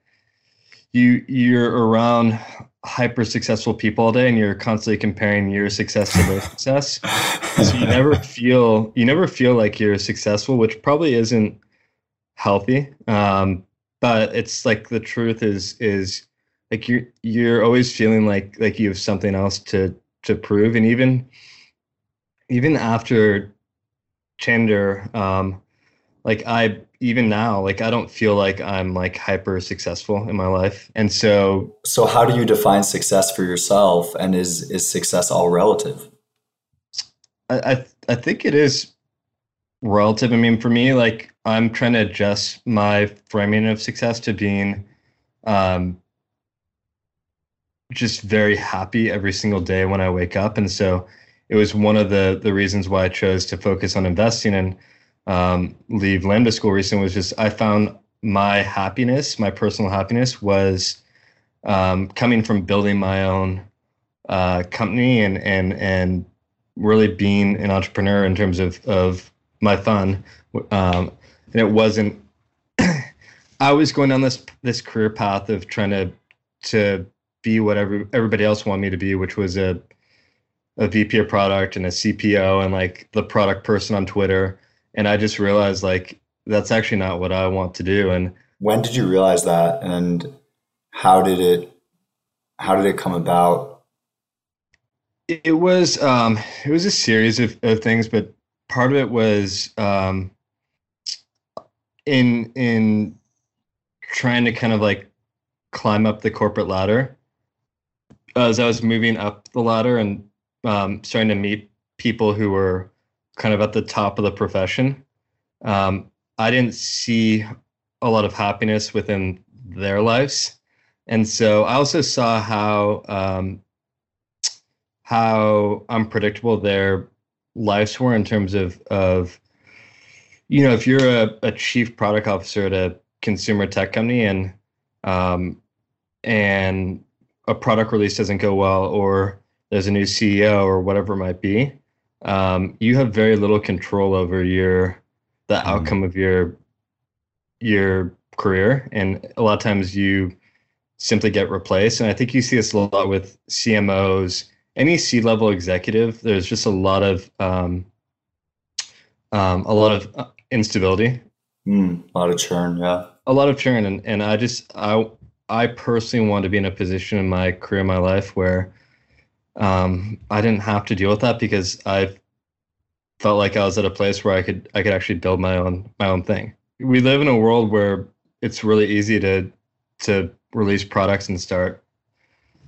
B: you you're around hyper successful people all day and you're constantly comparing your success to their success. So you never feel you never feel like you're successful, which probably isn't healthy. Um, but it's like the truth is is like you're you're always feeling like like you have something else to to prove and even even after Tinder, um, like I even now, like I don't feel like I'm like hyper successful in my life, and so.
C: So how do you define success for yourself, and is is success all relative?
B: I I, I think it is relative. I mean, for me, like I'm trying to adjust my framing of success to being, um, just very happy every single day when I wake up, and so it was one of the the reasons why I chose to focus on investing and um, leave Lambda School recently was just I found my happiness, my personal happiness, was um, coming from building my own uh, company and and and really being an entrepreneur in terms of of my fun. Um, and it wasn't. I was going down this this career path of trying to to be whatever everybody else wanted me to be, which was a a VP of product and a CPO and like the product person on Twitter. And I just realized like that's actually not what I want to do. And
C: when did you realize that and how did it how did it come about?
B: It was um it was a series of, of things, but part of it was um in in trying to kind of like climb up the corporate ladder as I was moving up the ladder and um, starting to meet people who were kind of at the top of the profession. Um, I didn't see a lot of happiness within their lives, and so I also saw how um, how unpredictable their lives were in terms of of you know if you're a, a chief product officer at a consumer tech company and um, and a product release doesn't go well or there's a new CEO or whatever it might be, um, you have very little control over your the mm. outcome of your your career, and a lot of times you simply get replaced. And I think you see this a lot with CMOs, any C level executive. There's just a lot of um, um, a lot of uh, instability,
C: mm, a lot of churn, yeah,
B: a lot of churn, and and I just I I personally want to be in a position in my career, my life where um, I didn't have to deal with that because I felt like I was at a place where I could I could actually build my own my own thing. We live in a world where it's really easy to to release products and start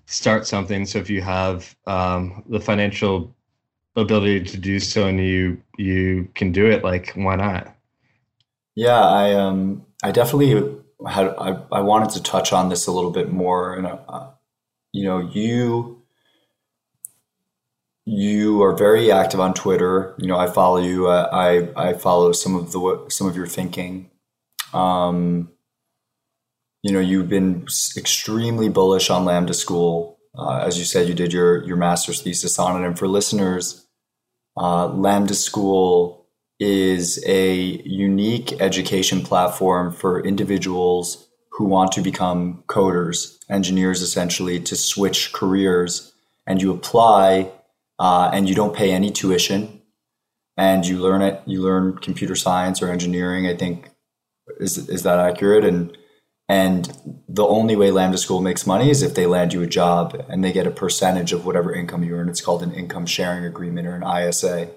B: start something. So if you have um, the financial ability to do so and you you can do it, like why not?
C: Yeah, I um, I definitely had I, I wanted to touch on this a little bit more, and uh, you know, you you are very active on Twitter. You know, I follow you. Uh, I I follow some of the some of your thinking. Um, you know, you've been extremely bullish on Lambda School. Uh, as you said, you did your your master's thesis on it. And for listeners, uh, Lambda School is a unique education platform for individuals who want to become coders, engineers essentially, to switch careers. And you apply uh, and you don't pay any tuition and you learn it. You learn computer science or engineering, I think. Is, is that accurate? And and the only way Lambda School makes money is if they land you a job and they get a percentage of whatever income you earn. It's called an income sharing agreement or an ISA.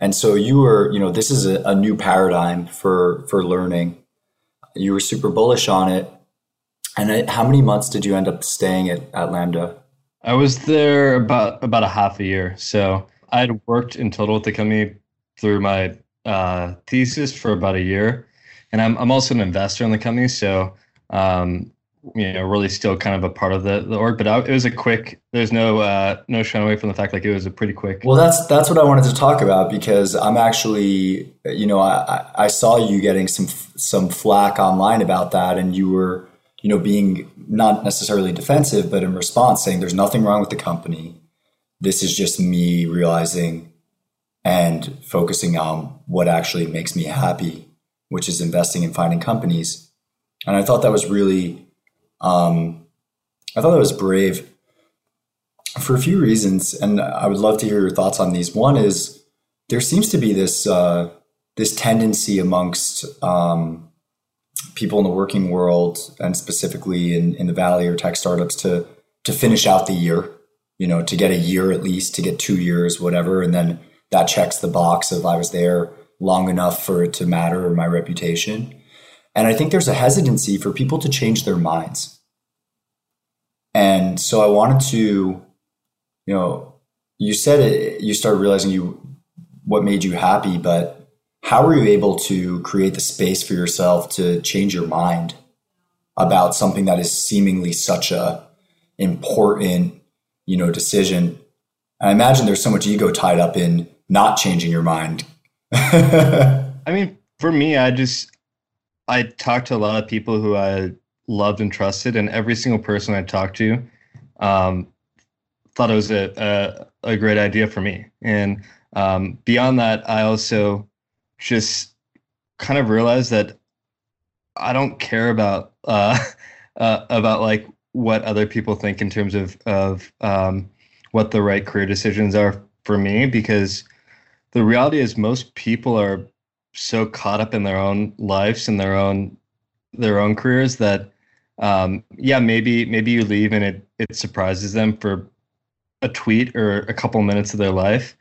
C: And so you were, you know, this is a, a new paradigm for for learning. You were super bullish on it. And how many months did you end up staying at, at Lambda?
B: I was there about about a half a year. So I had worked in total with the company through my uh, thesis for about a year, and I'm I'm also an investor in the company. So um, you know really still kind of a part of the the org but I, it was a quick there's no uh no shying away from the fact like it was a pretty quick
C: well that's that's what i wanted to talk about because i'm actually you know i i saw you getting some some flack online about that and you were you know being not necessarily defensive but in response saying there's nothing wrong with the company. This is just me realizing and focusing on what actually makes me happy which is investing and finding companies and i thought that was really um, I thought that was brave for a few reasons, and I would love to hear your thoughts on these. One is there seems to be this uh, this tendency amongst um, people in the working world, and specifically in, in the valley or tech startups, to to finish out the year. You know, to get a year at least, to get two years, whatever, and then that checks the box of I was there long enough for it to matter or my reputation. And I think there's a hesitancy for people to change their minds. And so I wanted to, you know, you said it, you started realizing you what made you happy, but how were you able to create the space for yourself to change your mind about something that is seemingly such a important, you know, decision? And I imagine there's so much ego tied up in not changing your mind.
B: I mean, for me, I just I talked to a lot of people who I loved and trusted, and every single person I talked to um, thought it was a, a, a great idea for me. And um, beyond that, I also just kind of realized that I don't care about uh, uh, about like what other people think in terms of of um, what the right career decisions are for me because the reality is most people are so caught up in their own lives and their own their own careers that um, yeah maybe maybe you leave and it it surprises them for a tweet or a couple minutes of their life.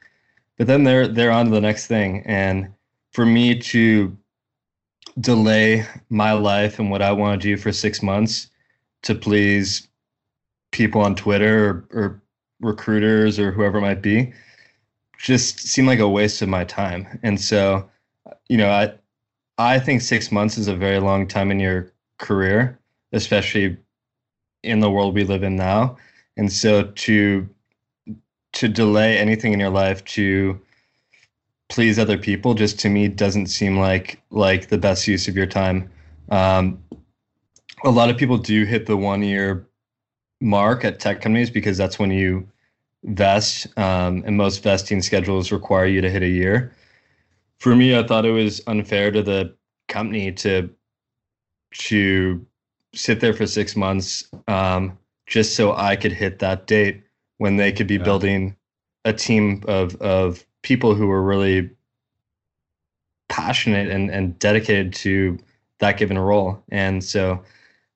B: But then they're they're on to the next thing. And for me to delay my life and what I want to do for six months to please people on Twitter or, or recruiters or whoever it might be just seemed like a waste of my time. And so you know, I I think six months is a very long time in your career, especially in the world we live in now. And so to to delay anything in your life to please other people just to me doesn't seem like like the best use of your time. Um, a lot of people do hit the one year mark at tech companies because that's when you vest, um, and most vesting schedules require you to hit a year for me, I thought it was unfair to the company to to sit there for six months um, just so I could hit that date when they could be yeah. building a team of of people who were really passionate and, and dedicated to that given role. And so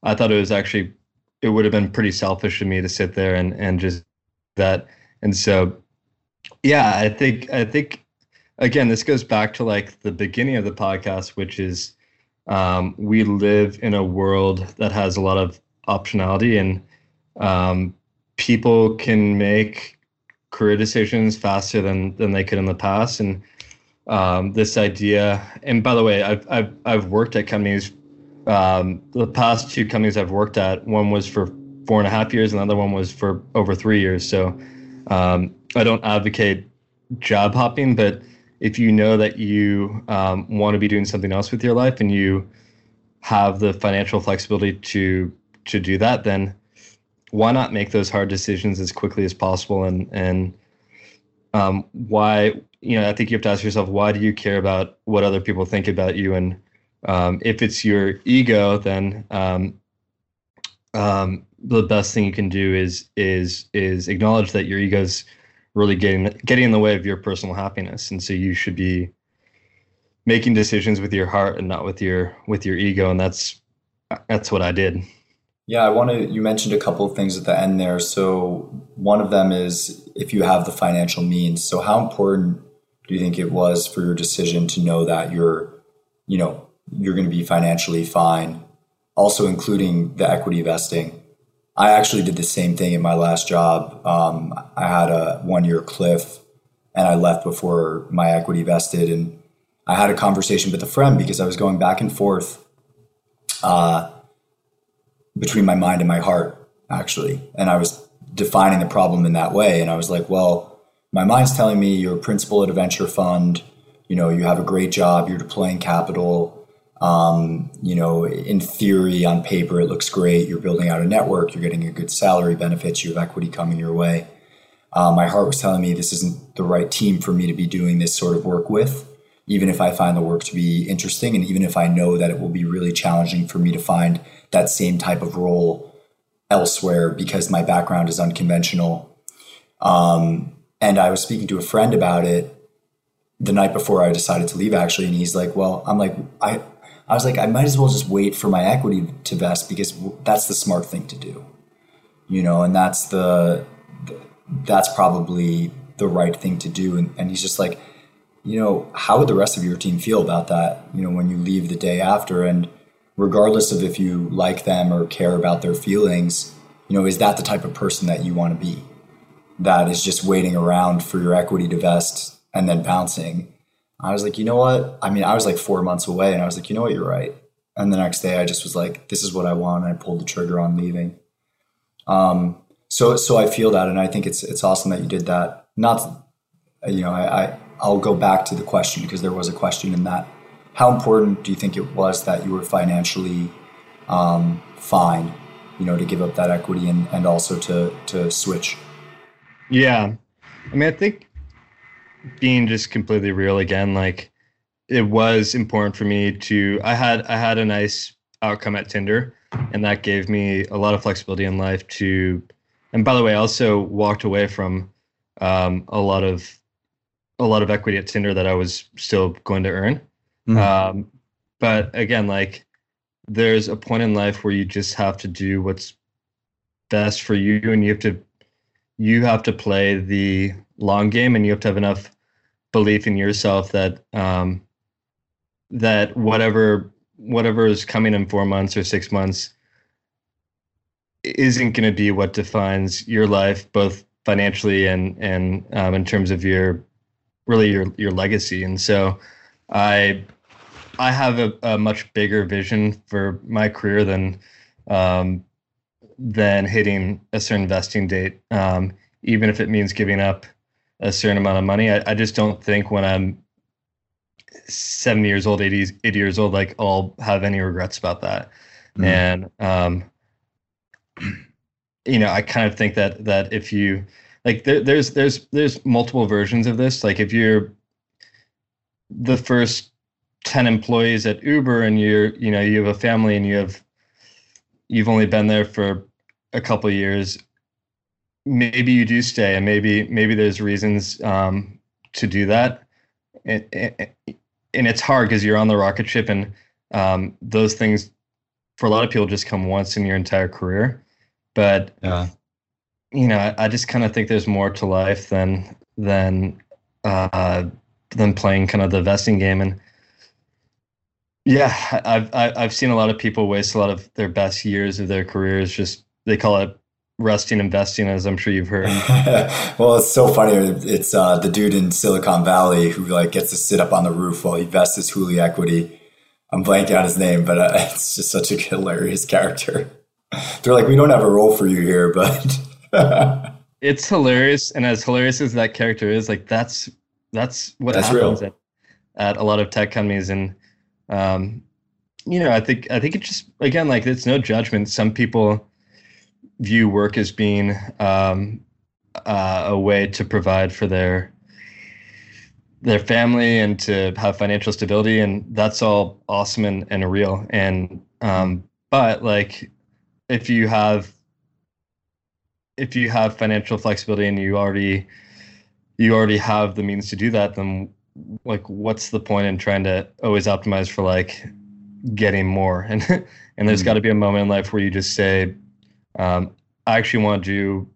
B: I thought it was actually it would have been pretty selfish of me to sit there and and just that. And so yeah, I think I think again, this goes back to like the beginning of the podcast, which is um, we live in a world that has a lot of optionality and um, people can make career decisions faster than than they could in the past and um, this idea. And by the way, I've I've I've worked at companies. Um, the past two companies I've worked at, one was for four and a half years, and the other one was for over three years. So um, I don't advocate job hopping, but if you know that you um, want to be doing something else with your life and you have the financial flexibility to to do that, then why not make those hard decisions as quickly as possible? And and um, why you know I think you have to ask yourself why do you care about what other people think about you? And um, if it's your ego, then um, um, the best thing you can do is is is acknowledge that your ego's really getting getting in the way of your personal happiness, and so you should be making decisions with your heart and not with your with your ego, and that's that's what I did.
C: Yeah, I want to. You mentioned a couple of things at the end there. So one of them is if you have the financial means. So how important do you think it was for your decision to know that you're, you know, you're going to be financially fine? Also including the equity vesting. I actually did the same thing in my last job. Um, I had a one year cliff, and I left before my equity vested, and I had a conversation with a friend because I was going back and forth. Uh, between my mind and my heart, actually. And I was defining the problem in that way. And I was like, well, my mind's telling me you're a principal at a venture fund, you know, you have a great job, you're deploying capital. Um, you know, in theory, on paper, it looks great. You're building out a network, you're getting a good salary, benefits, you have equity coming your way. Um, my heart was telling me this isn't the right team for me to be doing this sort of work with, even if I find the work to be interesting and even if I know that it will be really challenging for me to find that same type of role elsewhere because my background is unconventional. Um, and I was speaking to a friend about it the night before I decided to leave, actually, and he's like, "Well, I'm like, I." I was like, I might as well just wait for my equity to vest because that's the smart thing to do, you know, and that's the, that's probably the right thing to do. And, and he's just like, you know, how would the rest of your team feel about that? You know, when you leave the day after, and regardless of if you like them or care about their feelings, you know, is that the type of person that you want to be? That is just waiting around for your equity to vest and then bouncing. I was like, you know what? I mean, I was like four months away and I was like, you know what? You're right. And the next day I just was like, this is what I want. And I pulled the trigger on leaving. Um, so, so I feel that. And I think it's, it's awesome that you did that. Not, you know, I, I I'll go back to the question because there was a question in that how important do you think it was that you were financially um, fine, you know, to give up that equity and, and also to to switch?
B: Yeah, I mean, I think being just completely real again, like it was important for me to. I had I had a nice outcome at Tinder, and that gave me a lot of flexibility in life to. And by the way, I also walked away from um, a lot of a lot of equity at Tinder that I was still going to earn. Mm-hmm. Um, but again, like there's a point in life where you just have to do what's best for you, and you have to you have to play the long game, and you have to have enough belief in yourself that um, that whatever whatever is coming in four months or six months isn't going to be what defines your life, both financially and and um, in terms of your really your your legacy. And so, I I have a, a much bigger vision for my career than um, than hitting a certain vesting date, um, even if it means giving up a certain amount of money. I, I just don't think when I'm 70 years old, 80, 80 years old, like I'll have any regrets about that. Mm-hmm. And, um, you know, I kind of think that, that if you like, there, there's, there's, there's multiple versions of this. Like if you're the first 10 employees at Uber and you're, you know, you have a family and you have, you've only been there for a couple years, maybe you do stay and maybe, maybe there's reasons um, to do that. And, and, and it's hard because you're on the rocket ship and um, those things for a lot of people just come once in your entire career. But, yeah. you know, I, I just kind of think there's more to life than, than, uh, than playing kind of the vesting game. And, yeah, I've I've seen a lot of people waste a lot of their best years of their careers. Just they call it resting investing, as I'm sure you've heard.
C: well, it's so funny. It's uh, the dude in Silicon Valley who like gets to sit up on the roof while he vests his Hooli equity. I'm blanking on his name, but uh, it's just such a hilarious character. They're like, we don't have a role for you here, but
B: it's hilarious. And as hilarious as that character is, like that's that's what that's happens at, at a lot of tech companies. And um, you know, I think I think it just again like it's no judgment. Some people view work as being um, uh, a way to provide for their their family and to have financial stability and that's all awesome and, and real and um, but like if you have if you have financial flexibility and you already you already have the means to do that then like what's the point in trying to always optimize for like getting more and and there's mm-hmm. got to be a moment in life where you just say um, I actually want to do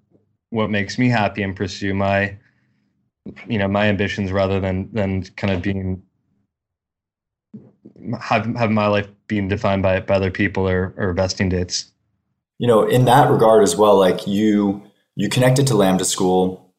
B: what makes me happy and pursue my, you know, my ambitions rather than than kind of being have have my life being defined by by other people or or vesting dates.
C: You know, in that regard as well, like you you connected to Lambda School,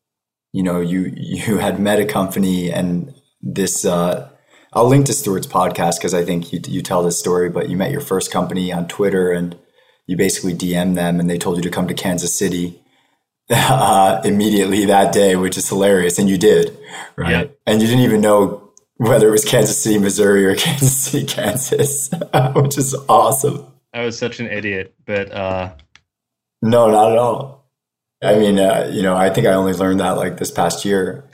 C: you know, you you had met a company and this uh I'll link to Stuart's podcast because I think you, you tell this story, but you met your first company on Twitter and you basically DM them and they told you to come to Kansas City uh, immediately that day, which is hilarious. And you did, right? Yep. And you didn't even know whether it was Kansas City, Missouri or Kansas City, Kansas, which is awesome.
B: I was such an idiot, but uh...
C: no, not at all. I mean, uh, you know, I think I only learned that like this past year.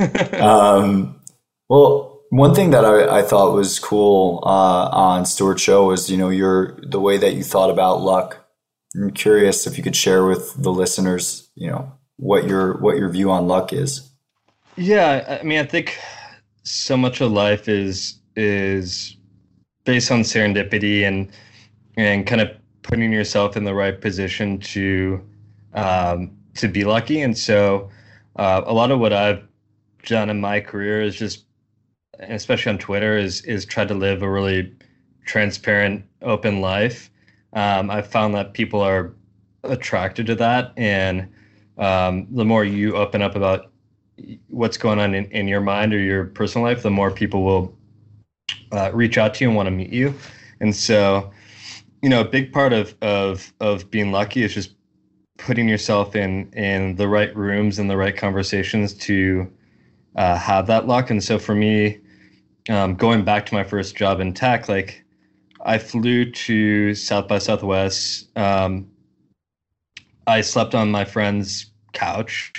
C: um, well, one thing that I, I thought was cool uh, on Stuart's show was, you know, your the way that you thought about luck I'm curious if you could share with the listeners, you know, what your what your view on luck is.
B: Yeah, I mean, I think so much of life is is based on serendipity and and kind of putting yourself in the right position to um, to be lucky. And so, uh, a lot of what I've done in my career is just, especially on Twitter, is is try to live a really transparent, open life um, I've found that people are attracted to that, and um, the more you open up about what's going on in, in your mind or your personal life, the more people will uh, reach out to you and want to meet you. And so, you know, a big part of of of being lucky is just putting yourself in in the right rooms and the right conversations to uh, have that luck. And so, for me, um, going back to my first job in tech, like I flew to South by Southwest. Um, I slept on my friend's couch,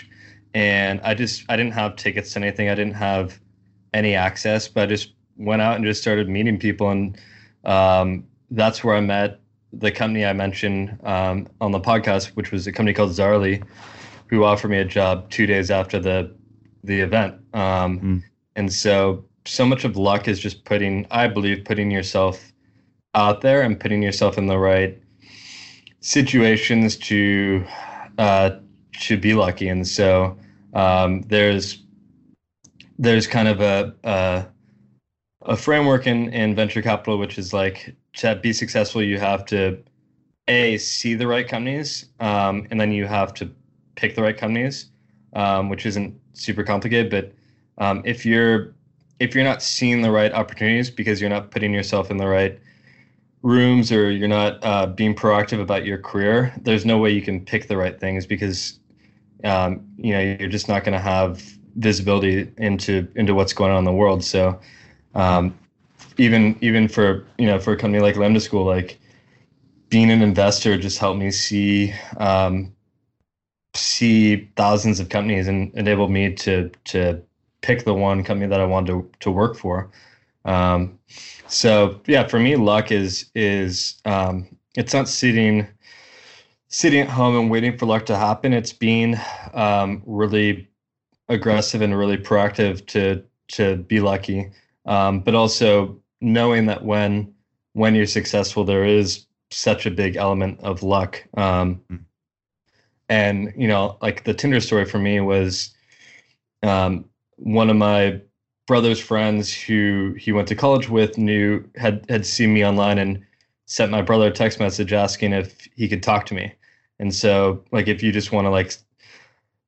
B: and I just I didn't have tickets to anything. I didn't have any access, but I just went out and just started meeting people, and um, that's where I met the company I mentioned um, on the podcast, which was a company called Zaarly, who offered me a job two days after the the event. Um, mm. And so, so much of luck is just putting, I believe, putting yourself out there and putting yourself in the right situations to uh, to be lucky. And so um, there's there's kind of a, a a, framework in, in venture capital, which is like to be successful, you have to a see the right companies, um, and then you have to pick the right companies, um, which isn't super complicated. But um, if you're if you're not seeing the right opportunities because you're not putting yourself in the right rooms or you're not uh, being proactive about your career, there's no way you can pick the right things because um, you know you're just not going to have visibility into into what's going on in the world. So um, even even for you know for a company like Lambda School, like being an investor just helped me see um, see thousands of companies and enabled me to to pick the one company that I wanted to to work for. Um, so yeah, for me, luck is is um, it's not sitting sitting at home and waiting for luck to happen. It's being um, really aggressive and really proactive to to be lucky, um, but also knowing that when when you're successful, there is such a big element of luck. Um, hmm. and you know, like the Tinder story for me was um, one of my brother's friends who he went to college with knew had had seen me online and sent my brother a text message asking if he could talk to me And so, like, if you just want to like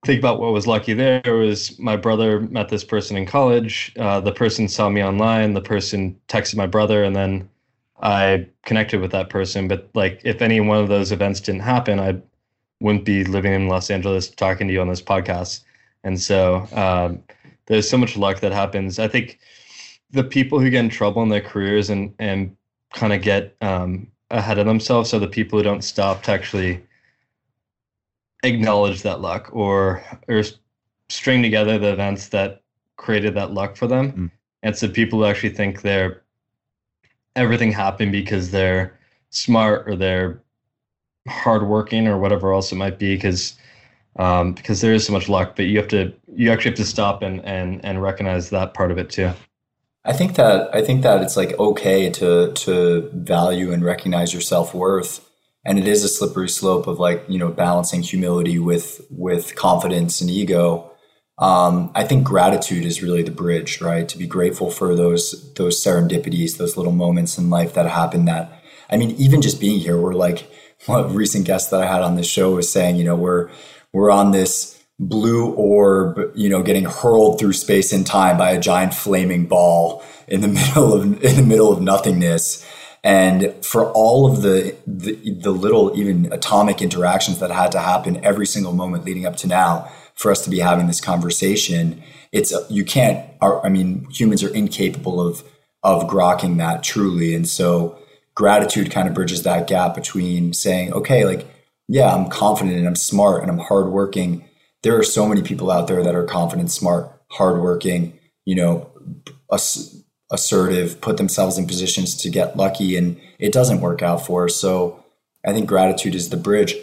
B: think about what was lucky there was my brother met this person in college. Uh, the person saw me online. The person texted my brother, and then I connected with that person. But like, if any one of those events didn't happen, I wouldn't be living in Los Angeles talking to you on this podcast. And so um, there's so much luck that happens. I think the people who get in trouble in their careers and and kind of get um, ahead of themselves are the people who don't stop to actually acknowledge that luck or or string together the events that created that luck for them. Mm. And so people who actually think they're everything happened because they're smart or they're hardworking or whatever else it might be because um, because there is so much luck, but you have to you actually have to stop and and and recognize that part of it too.
C: I think that I think that it's like okay to to value and recognize your self worth, and it is a slippery slope of like you know balancing humility with with confidence and ego. Um, I think gratitude is really the bridge, right? To be grateful for those those serendipities, those little moments in life that happen. That I mean, even just being here, we're like what recent guest that I had on this show was saying. You know, we're we're on this blue orb, you know, getting hurled through space and time by a giant flaming ball in the middle of in the middle of nothingness. And for all of the, the, the little even atomic interactions that had to happen every single moment leading up to now, for us to be having this conversation, it's you can't. I mean, humans are incapable of of grokking that truly, and so gratitude kind of bridges that gap between saying, okay, like yeah, I'm confident and I'm smart and I'm hardworking there are so many people out there that are confident, smart, hardworking, you know, ass- assertive, put themselves in positions to get lucky, and it doesn't work out for us. So I think gratitude is the bridge.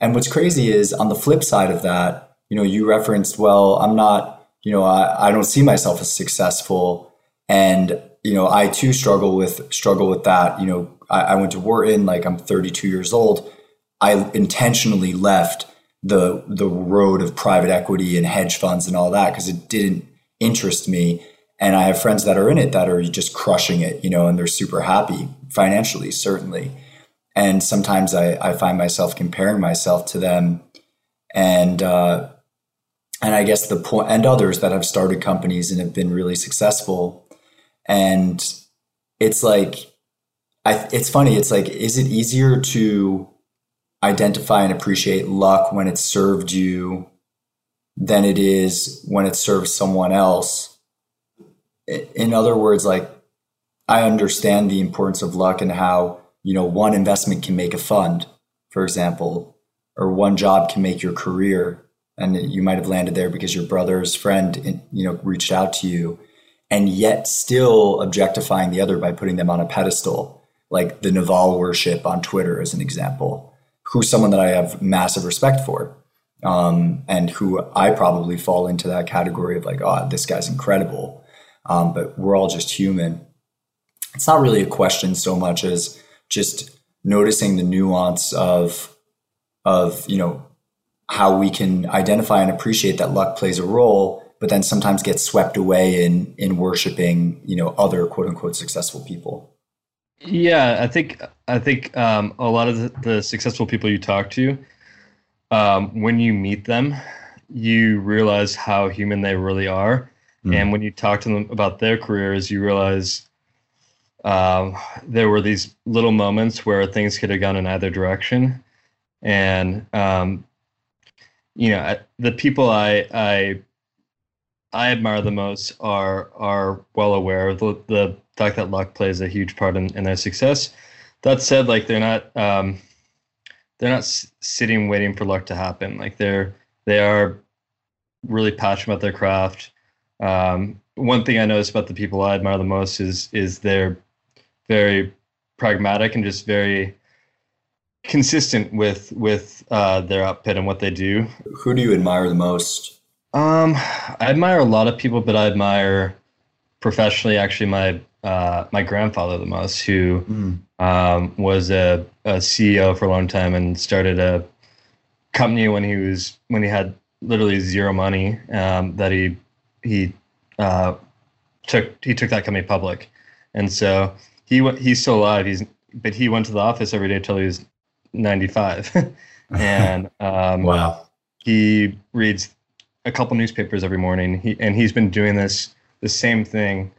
C: And what's crazy is on the flip side of that, you know, you referenced, well, I'm not, you know, I, I don't see myself as successful. And, you know, I too struggle with struggle with that. You know, I, I went to Wharton, like I'm 32 years old. I intentionally left the the road of private equity and hedge funds and all that because it didn't interest me. And I have friends that are in it that are just crushing it, you know, and they're super happy financially, certainly. And sometimes I, I find myself comparing myself to them, and uh, and I guess the point and others that have started companies and have been really successful. And it's like, I, it's funny. It's like, is it easier to identify and appreciate luck when it's served you than it is when it serves someone else. In other words, like I understand the importance of luck and how, you know, one investment can make a fund, for example, or one job can make your career. And you might have landed there because your brother's friend, you know, reached out to you and yet still objectifying the other by putting them on a pedestal, like the Naval worship on Twitter, as an example who's someone that I have massive respect for. Um, and who I probably fall into that category of like, oh, this guy's incredible. Um, but we're all just human. It's not really a question so much as just noticing the nuance of of you know how we can identify and appreciate that luck plays a role, but then sometimes get swept away in in worshiping you know other quote unquote successful people.
B: Yeah, I think I think um, a lot of the, the, successful people you talk to, um, when you meet them, you realize how human they really are, mm. and when you talk to them about their careers, you realize um, there were these little moments where things could have gone in either direction, and um, you know the people I I I admire the most are are well aware of the, the fact that luck plays a huge part in, in their success. That said, like they're not um, they're not s- sitting waiting for luck to happen. Like they're they are really passionate about their craft. Um, one thing I notice about the people I admire the most is is they're very pragmatic and just very consistent with with uh, their output and what they do.
C: Who do you admire the most?
B: Um, I admire a lot of people, but I admire professionally actually my uh, my grandfather the most, who mm. um, was a, a, CEO for a long time and started a company when he was when he had literally zero money. Um, that he he uh, took he took that company public, and so he he's still alive. He's but he went to the office every day till he was ninety five. and um,
D: wow,
B: he reads a couple newspapers every morning. He and he's been doing this the same thing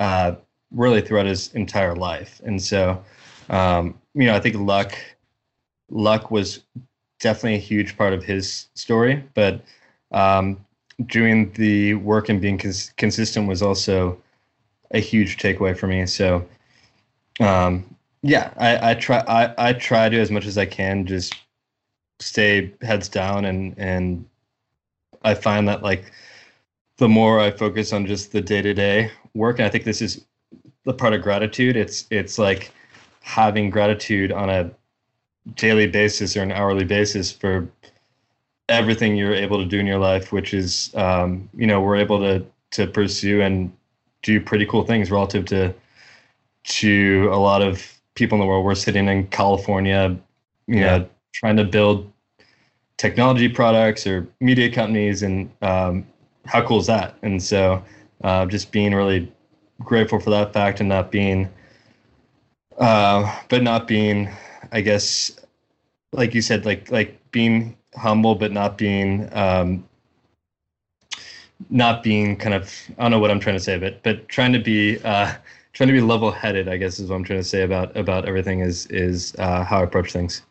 B: uh, really throughout his entire life. And so, um, you know, I think luck luck was definitely a huge part of his story, but um, doing the work and being cons- consistent was also a huge takeaway for me. So, um, yeah, I, I try I, I try to as much as I can just stay heads down and and I find that like the more I focus on just the day to day work, and I think this is the part of gratitude. It's it's like having gratitude on a daily basis or an hourly basis for everything you're able to do in your life, which is um, you know we're able to to pursue and do pretty cool things relative to to a lot of people in the world. We're sitting in California, you yeah. know, trying to build technology products or media companies, and um, how cool is that? And so, uh, just being really grateful for that fact, and not being, uh, but not being, I guess, like you said, like like being humble, but not being. Um, not being kind of I don't know what I'm trying to say, but but trying to be uh, trying to be level headed. I guess is what I'm trying to say about about everything is is uh, how I approach things.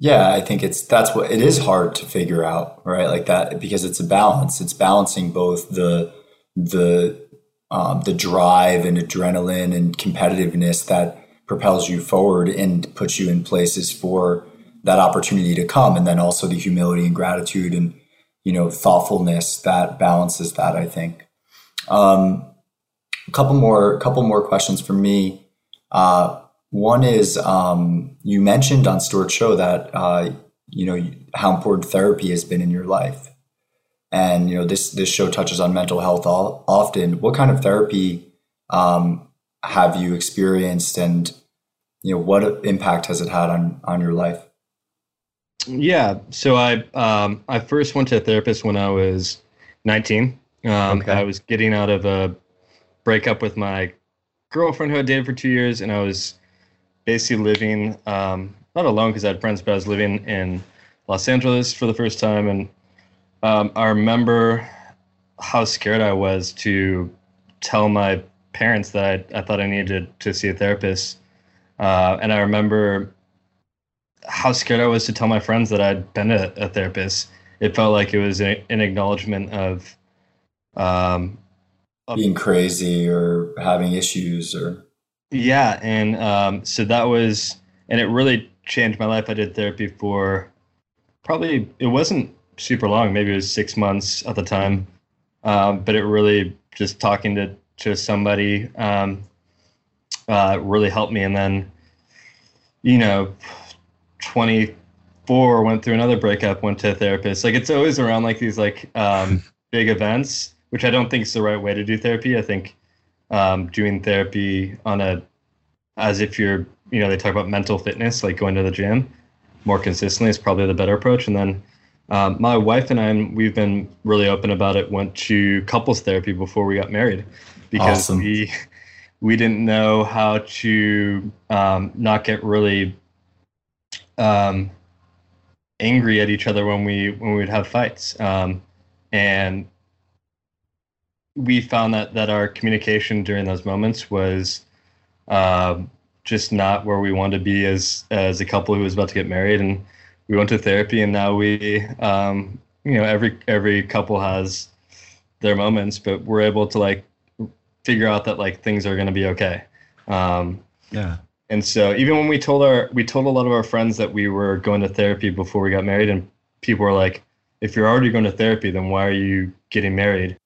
C: Yeah, I think it's that's what it is hard to figure out, right? Like that because it's a balance. It's balancing both the the um, the drive and adrenaline and competitiveness that propels you forward and puts you in places for that opportunity to come, and then also the humility and gratitude and you know thoughtfulness that balances that. I think. Um, a couple more, couple more questions for me. Uh, one is um, you mentioned on Stuart Show that uh, you know how important therapy has been in your life, and you know this this show touches on mental health all, often. What kind of therapy um, have you experienced, and you know what impact has it had on on your life?
B: Yeah, so I um, I first went to a therapist when I was 19. Um, okay. I was getting out of a breakup with my girlfriend who I dated for two years, and I was basically living um, not alone because I had friends, but I was living in Los Angeles for the first time, and um, I remember how scared I was to tell my parents that I, I thought I needed to, to see a therapist, uh, and I remember how scared I was to tell my friends that I'd been a, a therapist. It felt like it was a, an acknowledgement of um,
C: being crazy or having issues or
B: yeah and um, so that was and it really changed my life. I did therapy for probably it wasn't super long maybe it was six months at the time. Um, but it really just talking to to somebody um, uh, really helped me. And then you know 24 went through another breakup went to a therapist. Like it's always around like these like um, big events which I don't think is the right way to do therapy. I think um, doing therapy on a as if you're you know they talk about mental fitness like going to the gym more consistently is probably the better approach. And then um, my wife and I we've been really open about it. Went to couples therapy before we got married because awesome. we we didn't know how to um, not get really um, angry at each other when we when we would have fights. Um, and we found that that our communication during those moments was uh, just not where we wanted to be as as a couple who was about to get married, and we went to therapy, and now we, um, you know, every every couple has their moments, but we're able to like figure out that like things are going to be okay. Um,
D: yeah.
B: And so even when we told our we told a lot of our friends that we were going to therapy before we got married, and people were like, "If you're already going to therapy, then why are you getting married?"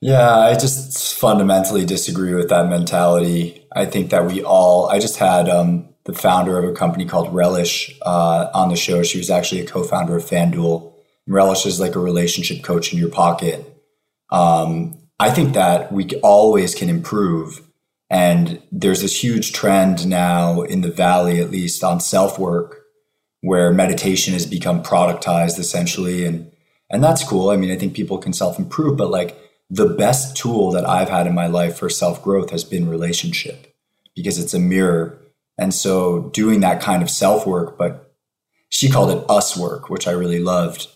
C: Yeah, I just fundamentally disagree with that mentality. I think that we all, I just had um, the founder of a company called Relish uh, on the show. She was actually a co founder of FanDuel. Relish is like a relationship coach in your pocket. Um, I think that we always can improve. And there's this huge trend now in the Valley, at least on self work, where meditation has become productized essentially. And, and that's cool. I mean, I think people can self improve, but like, the best tool that I've had in my life for self growth has been relationship because it's a mirror. And so doing that kind of self work, but she called it us work, which I really loved.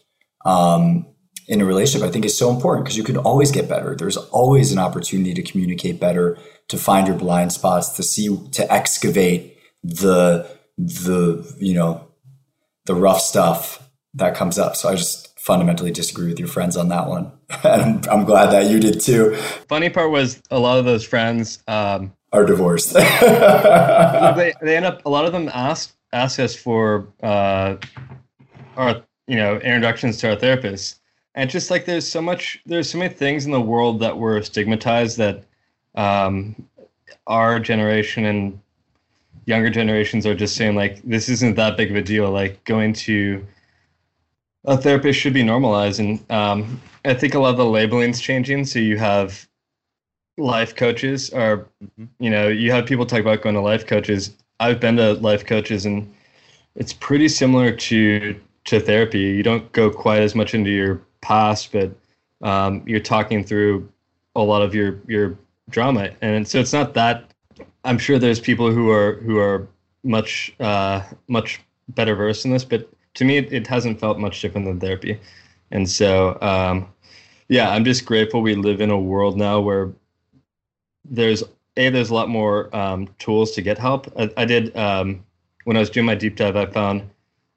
C: Um, in a relationship, I think is so important because you can always get better. There's always an opportunity to communicate better, to find your blind spots, to see, to excavate the the you know the rough stuff that comes up. So I just fundamentally disagree with your friends on that one, and I'm, I'm glad that you did too.
B: Funny part was a lot of those friends um,
C: are divorced.
B: they they end up a lot of them ask ask us for uh, our you know introductions to our therapists and just like there's so much there's so many things in the world that were stigmatized that um, our generation and younger generations are just saying like this isn't that big of a deal like going to a therapist should be normalized and um, i think a lot of the labeling's changing so you have life coaches or mm-hmm. you know you have people talk about going to life coaches i've been to life coaches and it's pretty similar to to therapy you don't go quite as much into your past, but um, you're talking through a lot of your your drama, and so it's not that. I'm sure there's people who are who are much uh, much better versed in this, but to me, it, it hasn't felt much different than therapy, and so um, yeah, I'm just grateful we live in a world now where there's a there's a lot more um, tools to get help. I, I did um, when I was doing my deep dive, I found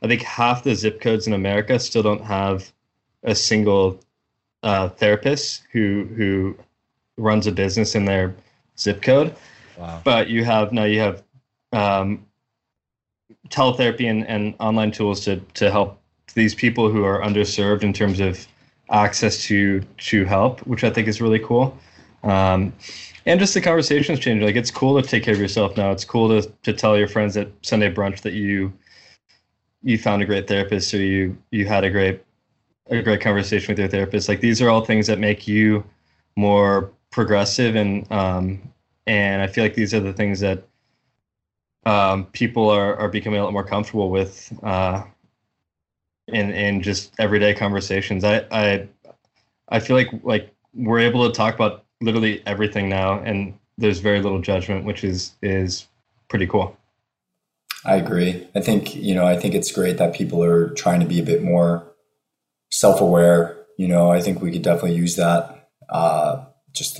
B: I think half the zip codes in America still don't have a single uh, therapist who who runs a business in their zip code. Wow. But you have now you have um, teletherapy and, and online tools to to help these people who are underserved in terms of access to to help, which I think is really cool. Um, and just the conversations change. Like it's cool to take care of yourself now. It's cool to to tell your friends at Sunday brunch that you you found a great therapist or you you had a great a great conversation with your therapist. Like these are all things that make you more progressive, and um, and I feel like these are the things that um, people are are becoming a lot more comfortable with uh, in in just everyday conversations. I I I feel like like we're able to talk about literally everything now, and there's very little judgment, which is is pretty cool.
C: I agree. I think you know I think it's great that people are trying to be a bit more self aware. You know, I think we could definitely use that. Uh, just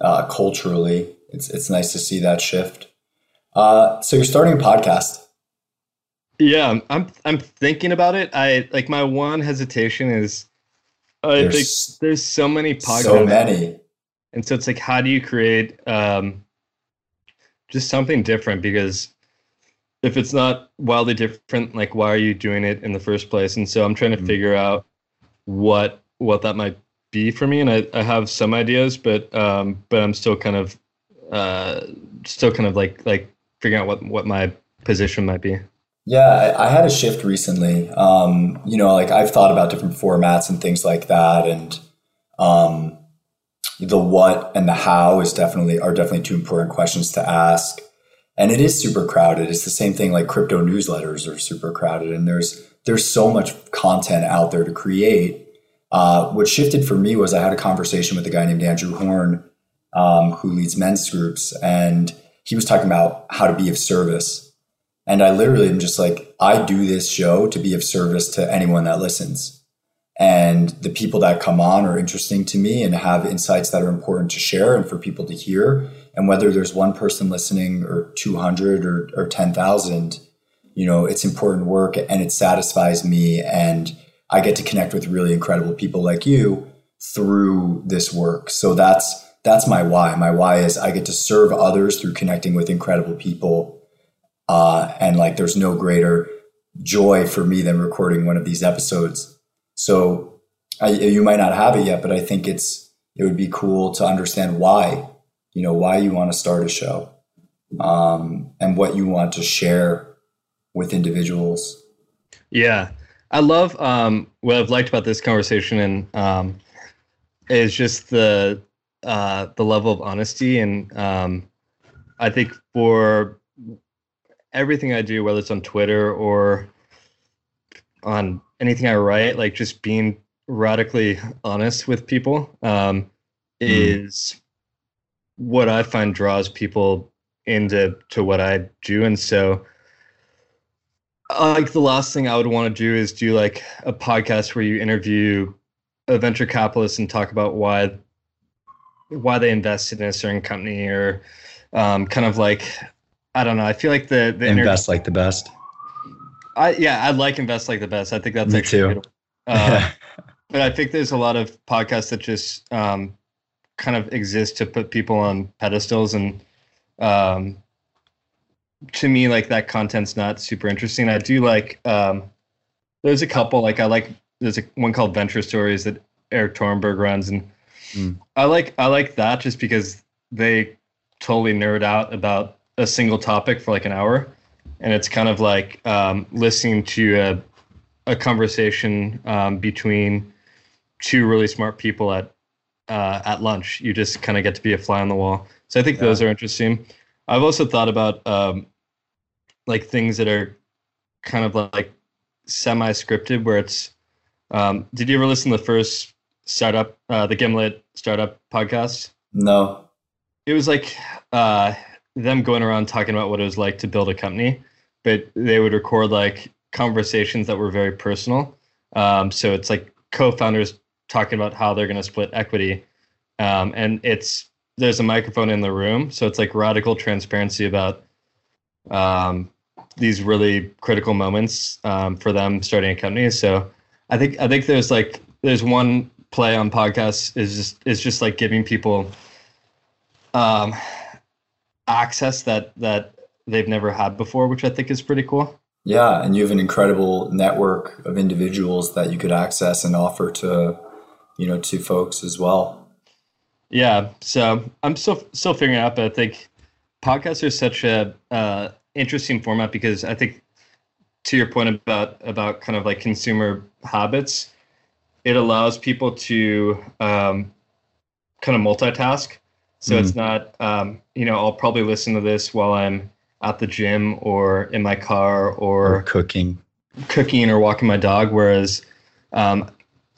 C: uh, culturally, it's it's nice to see that shift. Uh, so you're starting a podcast.
B: Yeah, I'm I'm thinking about it. I like my one hesitation is I there's, think there's so many podcasts.
C: So many.
B: And so it's like how do you create um, just something different because if it's not wildly different, like why are you doing it in the first place? And so I'm trying to mm-hmm. figure out what what that might be for me. And I, I have some ideas, but um, but I'm still kind of uh, still kind of like like figuring out what what my position might be.
C: Yeah, I, had a shift recently. Um, you know, like I've thought about different formats and things like that, and um, the what and the how is definitely are definitely two important questions to ask and it is super crowded. It's the same thing like crypto newsletters are super crowded, and there's there's so much content out there to create. Uh, what shifted for me was I had a conversation with a guy named Andrew Horn, um, who leads men's groups, and he was talking about how to be of service. And I literally am just like, I do this show to be of service to anyone that listens. And the people that come on are interesting to me and have insights that are important to share and for people to hear and whether there's one person listening or 200 or, or 10,000, you know, it's important work and it satisfies me. And I get to connect with really incredible people like you through this work. So that's, that's my why. My why is I get to serve others through connecting with incredible people. Uh, and like, there's no greater joy for me than recording one of these episodes. So I, you might not have it yet, but I think it's, it would be cool to understand why you know why you want to start a show um, and what you want to share with individuals
B: yeah i love um, what i've liked about this conversation and um, is just the uh, the level of honesty and um, i think for everything i do whether it's on twitter or on anything i write like just being radically honest with people um, mm. is what I find draws people into to what I do, and so like the last thing I would want to do is do like a podcast where you interview a venture capitalist and talk about why why they invested in a certain company or um, kind of like I don't know. I feel like the the
D: invest inter- like the best.
B: I yeah, I like invest like the best. I think that's
D: Me
B: actually
D: too.
B: Uh, but I think there's a lot of podcasts that just um, kind of exist to put people on pedestals, and um, to me, like that content's not super interesting. I do like. Um, there's a couple like I like. There's a one called Venture Stories that Erik Torenberg runs, and mm. I like I like that just because they totally nerd out about a single topic for like an hour, and it's kind of like um, listening to a a conversation um, between two really smart people at uh, at lunch. You just kind of get to be a fly on the wall. So I think yeah. those are interesting. I've also thought about um, like things that are kind of like semi-scripted, where it's. Um, did you ever listen to the first startup, uh, the Gimlet startup podcast?
C: No.
B: It was like uh, them going around talking about what it was like to build a company, but they would record like conversations that were very personal. Um, so it's like co-founders talking about how they're going to split equity, um, and it's there's a microphone in the room, so it's like radical transparency about um, these really critical moments um, for them starting a company. So I think I think there's like there's one play on podcasts is just is just like giving people um, access that that they've never had before, which I think is pretty cool.
C: Yeah, and you have an incredible network of individuals that you could access and offer to, you know, to folks as well.
B: Yeah, so I'm still still figuring out, but I think podcasts are such a uh, interesting format because I think, to your point about about kind of like consumer habits, it allows people to um, kind of multitask. So mm. it's not, um, you know, I'll probably listen to this while I'm at the gym or in my car or,
D: or cooking,
B: cooking or walking my dog. Whereas, um,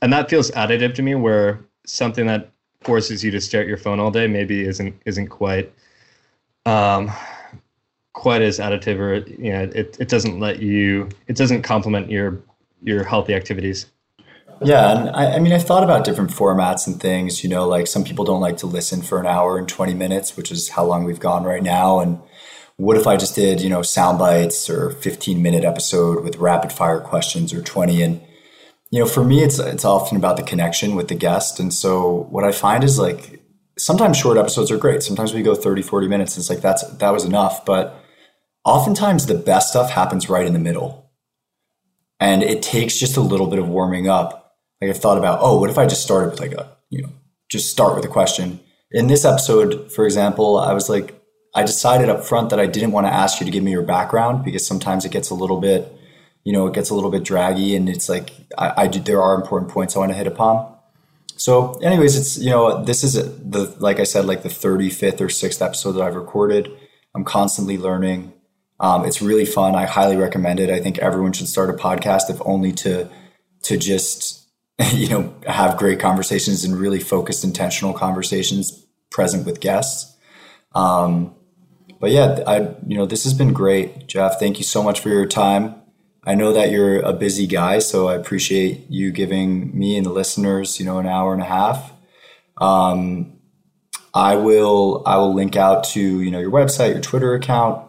B: and that feels additive to me. Where something that forces you to stare at your phone all day maybe isn't isn't quite um, quite as additive, or you know, it it doesn't let you, it doesn't complement your your healthy activities.
C: Yeah, and I, I, mean, I thought about different formats and things. You know, like some people don't like to listen for an hour and twenty minutes, which is how long we've gone right now, and what if I just did, you know, sound bites or 15 minute episode with rapid fire questions or 20? And, you know, for me, it's, it's often about the connection with the guest. And so what I find is like, sometimes short episodes are great. Sometimes we go 30, 40 minutes. And It's like, that's, that was enough. But oftentimes the best stuff happens right in the middle. And it takes just a little bit of warming up. Like I've thought about, oh, what if I just started with like a, you know, just start with a question. In this episode, for example, I was like, I decided up front that I didn't want to ask you to give me your background because sometimes it gets a little bit, you know, it gets a little bit draggy and it's like I, I do, there are important points I want to hit upon. So, anyways, it's you know this is the like I said like the 35th or 6th episode that I've recorded. I'm constantly learning. Um, it's really fun. I highly recommend it. I think everyone should start a podcast if only to to just you know have great conversations and really focused intentional conversations present with guests. Um, but yeah, I you know this has been great, Jeff. Thank you so much for your time. I know that you're a busy guy, so I appreciate you giving me and the listeners, you know, an hour and a half. Um, I will I will link out to you know your website, your Twitter account.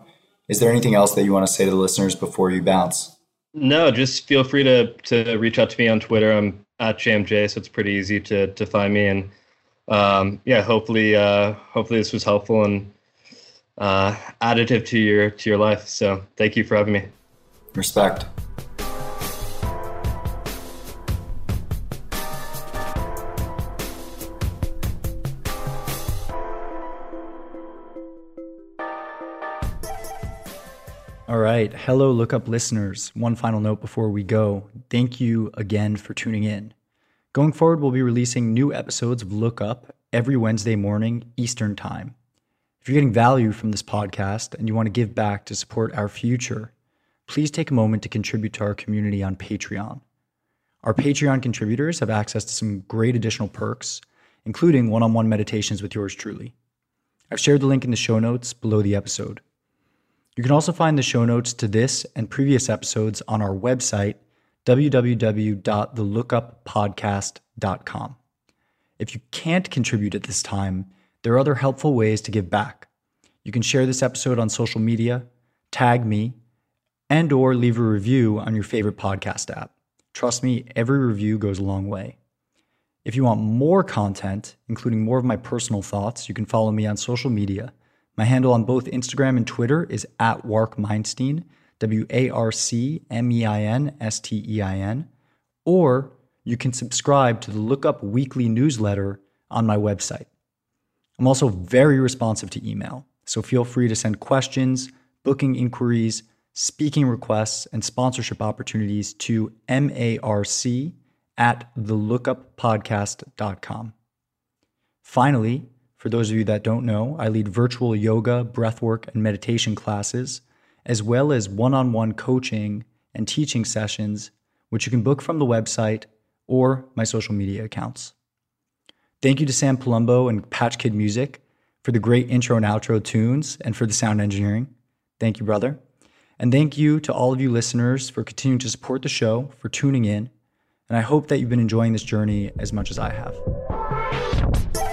C: Is there anything else that you want to say to the listeners before you bounce?
B: No, just feel free to to reach out to me on Twitter. I'm at JMJ, so it's pretty easy to to find me. And um, yeah, hopefully uh, hopefully this was helpful and uh, additive to your to your life. So thank you for having me.
C: Respect.
D: All right. Hello, lookup listeners. One final note before we go. Thank you again for tuning in. Going forward, we'll be releasing new episodes of Lookup every Wednesday morning, Eastern Time. If you're getting value from this podcast and you want to give back to support our future, please take a moment to contribute to our community on Patreon. Our Patreon contributors have access to some great additional perks, including one on one meditations with yours truly. I've shared the link in the show notes below the episode.
C: You can also find the show notes to this and previous episodes on our website, www.thelookuppodcast.com. If you can't contribute at this time, there are other helpful ways to give back. You can share this episode on social media, tag me, and or leave a review on your favorite podcast app. Trust me, every review goes a long way. If you want more content, including more of my personal thoughts, you can follow me on social media. My handle on both Instagram and Twitter is at Wark Meinstein, W A R C M E I N S T E I N, or you can subscribe to the Lookup Weekly newsletter on my website. I'm also very responsive to email, so feel free to send questions, booking inquiries, speaking requests, and sponsorship opportunities to marc at thelookuppodcast.com. Finally, for those of you that don't know, I lead virtual yoga, breathwork, and meditation classes, as well as one on one coaching and teaching sessions, which you can book from the website or my social media accounts. Thank you to Sam Palumbo and Patch Kid Music for the great intro and outro tunes and for the sound engineering. Thank you, brother. And thank you to all of you listeners for continuing to support the show, for tuning in. And I hope that you've been enjoying this journey as much as I have.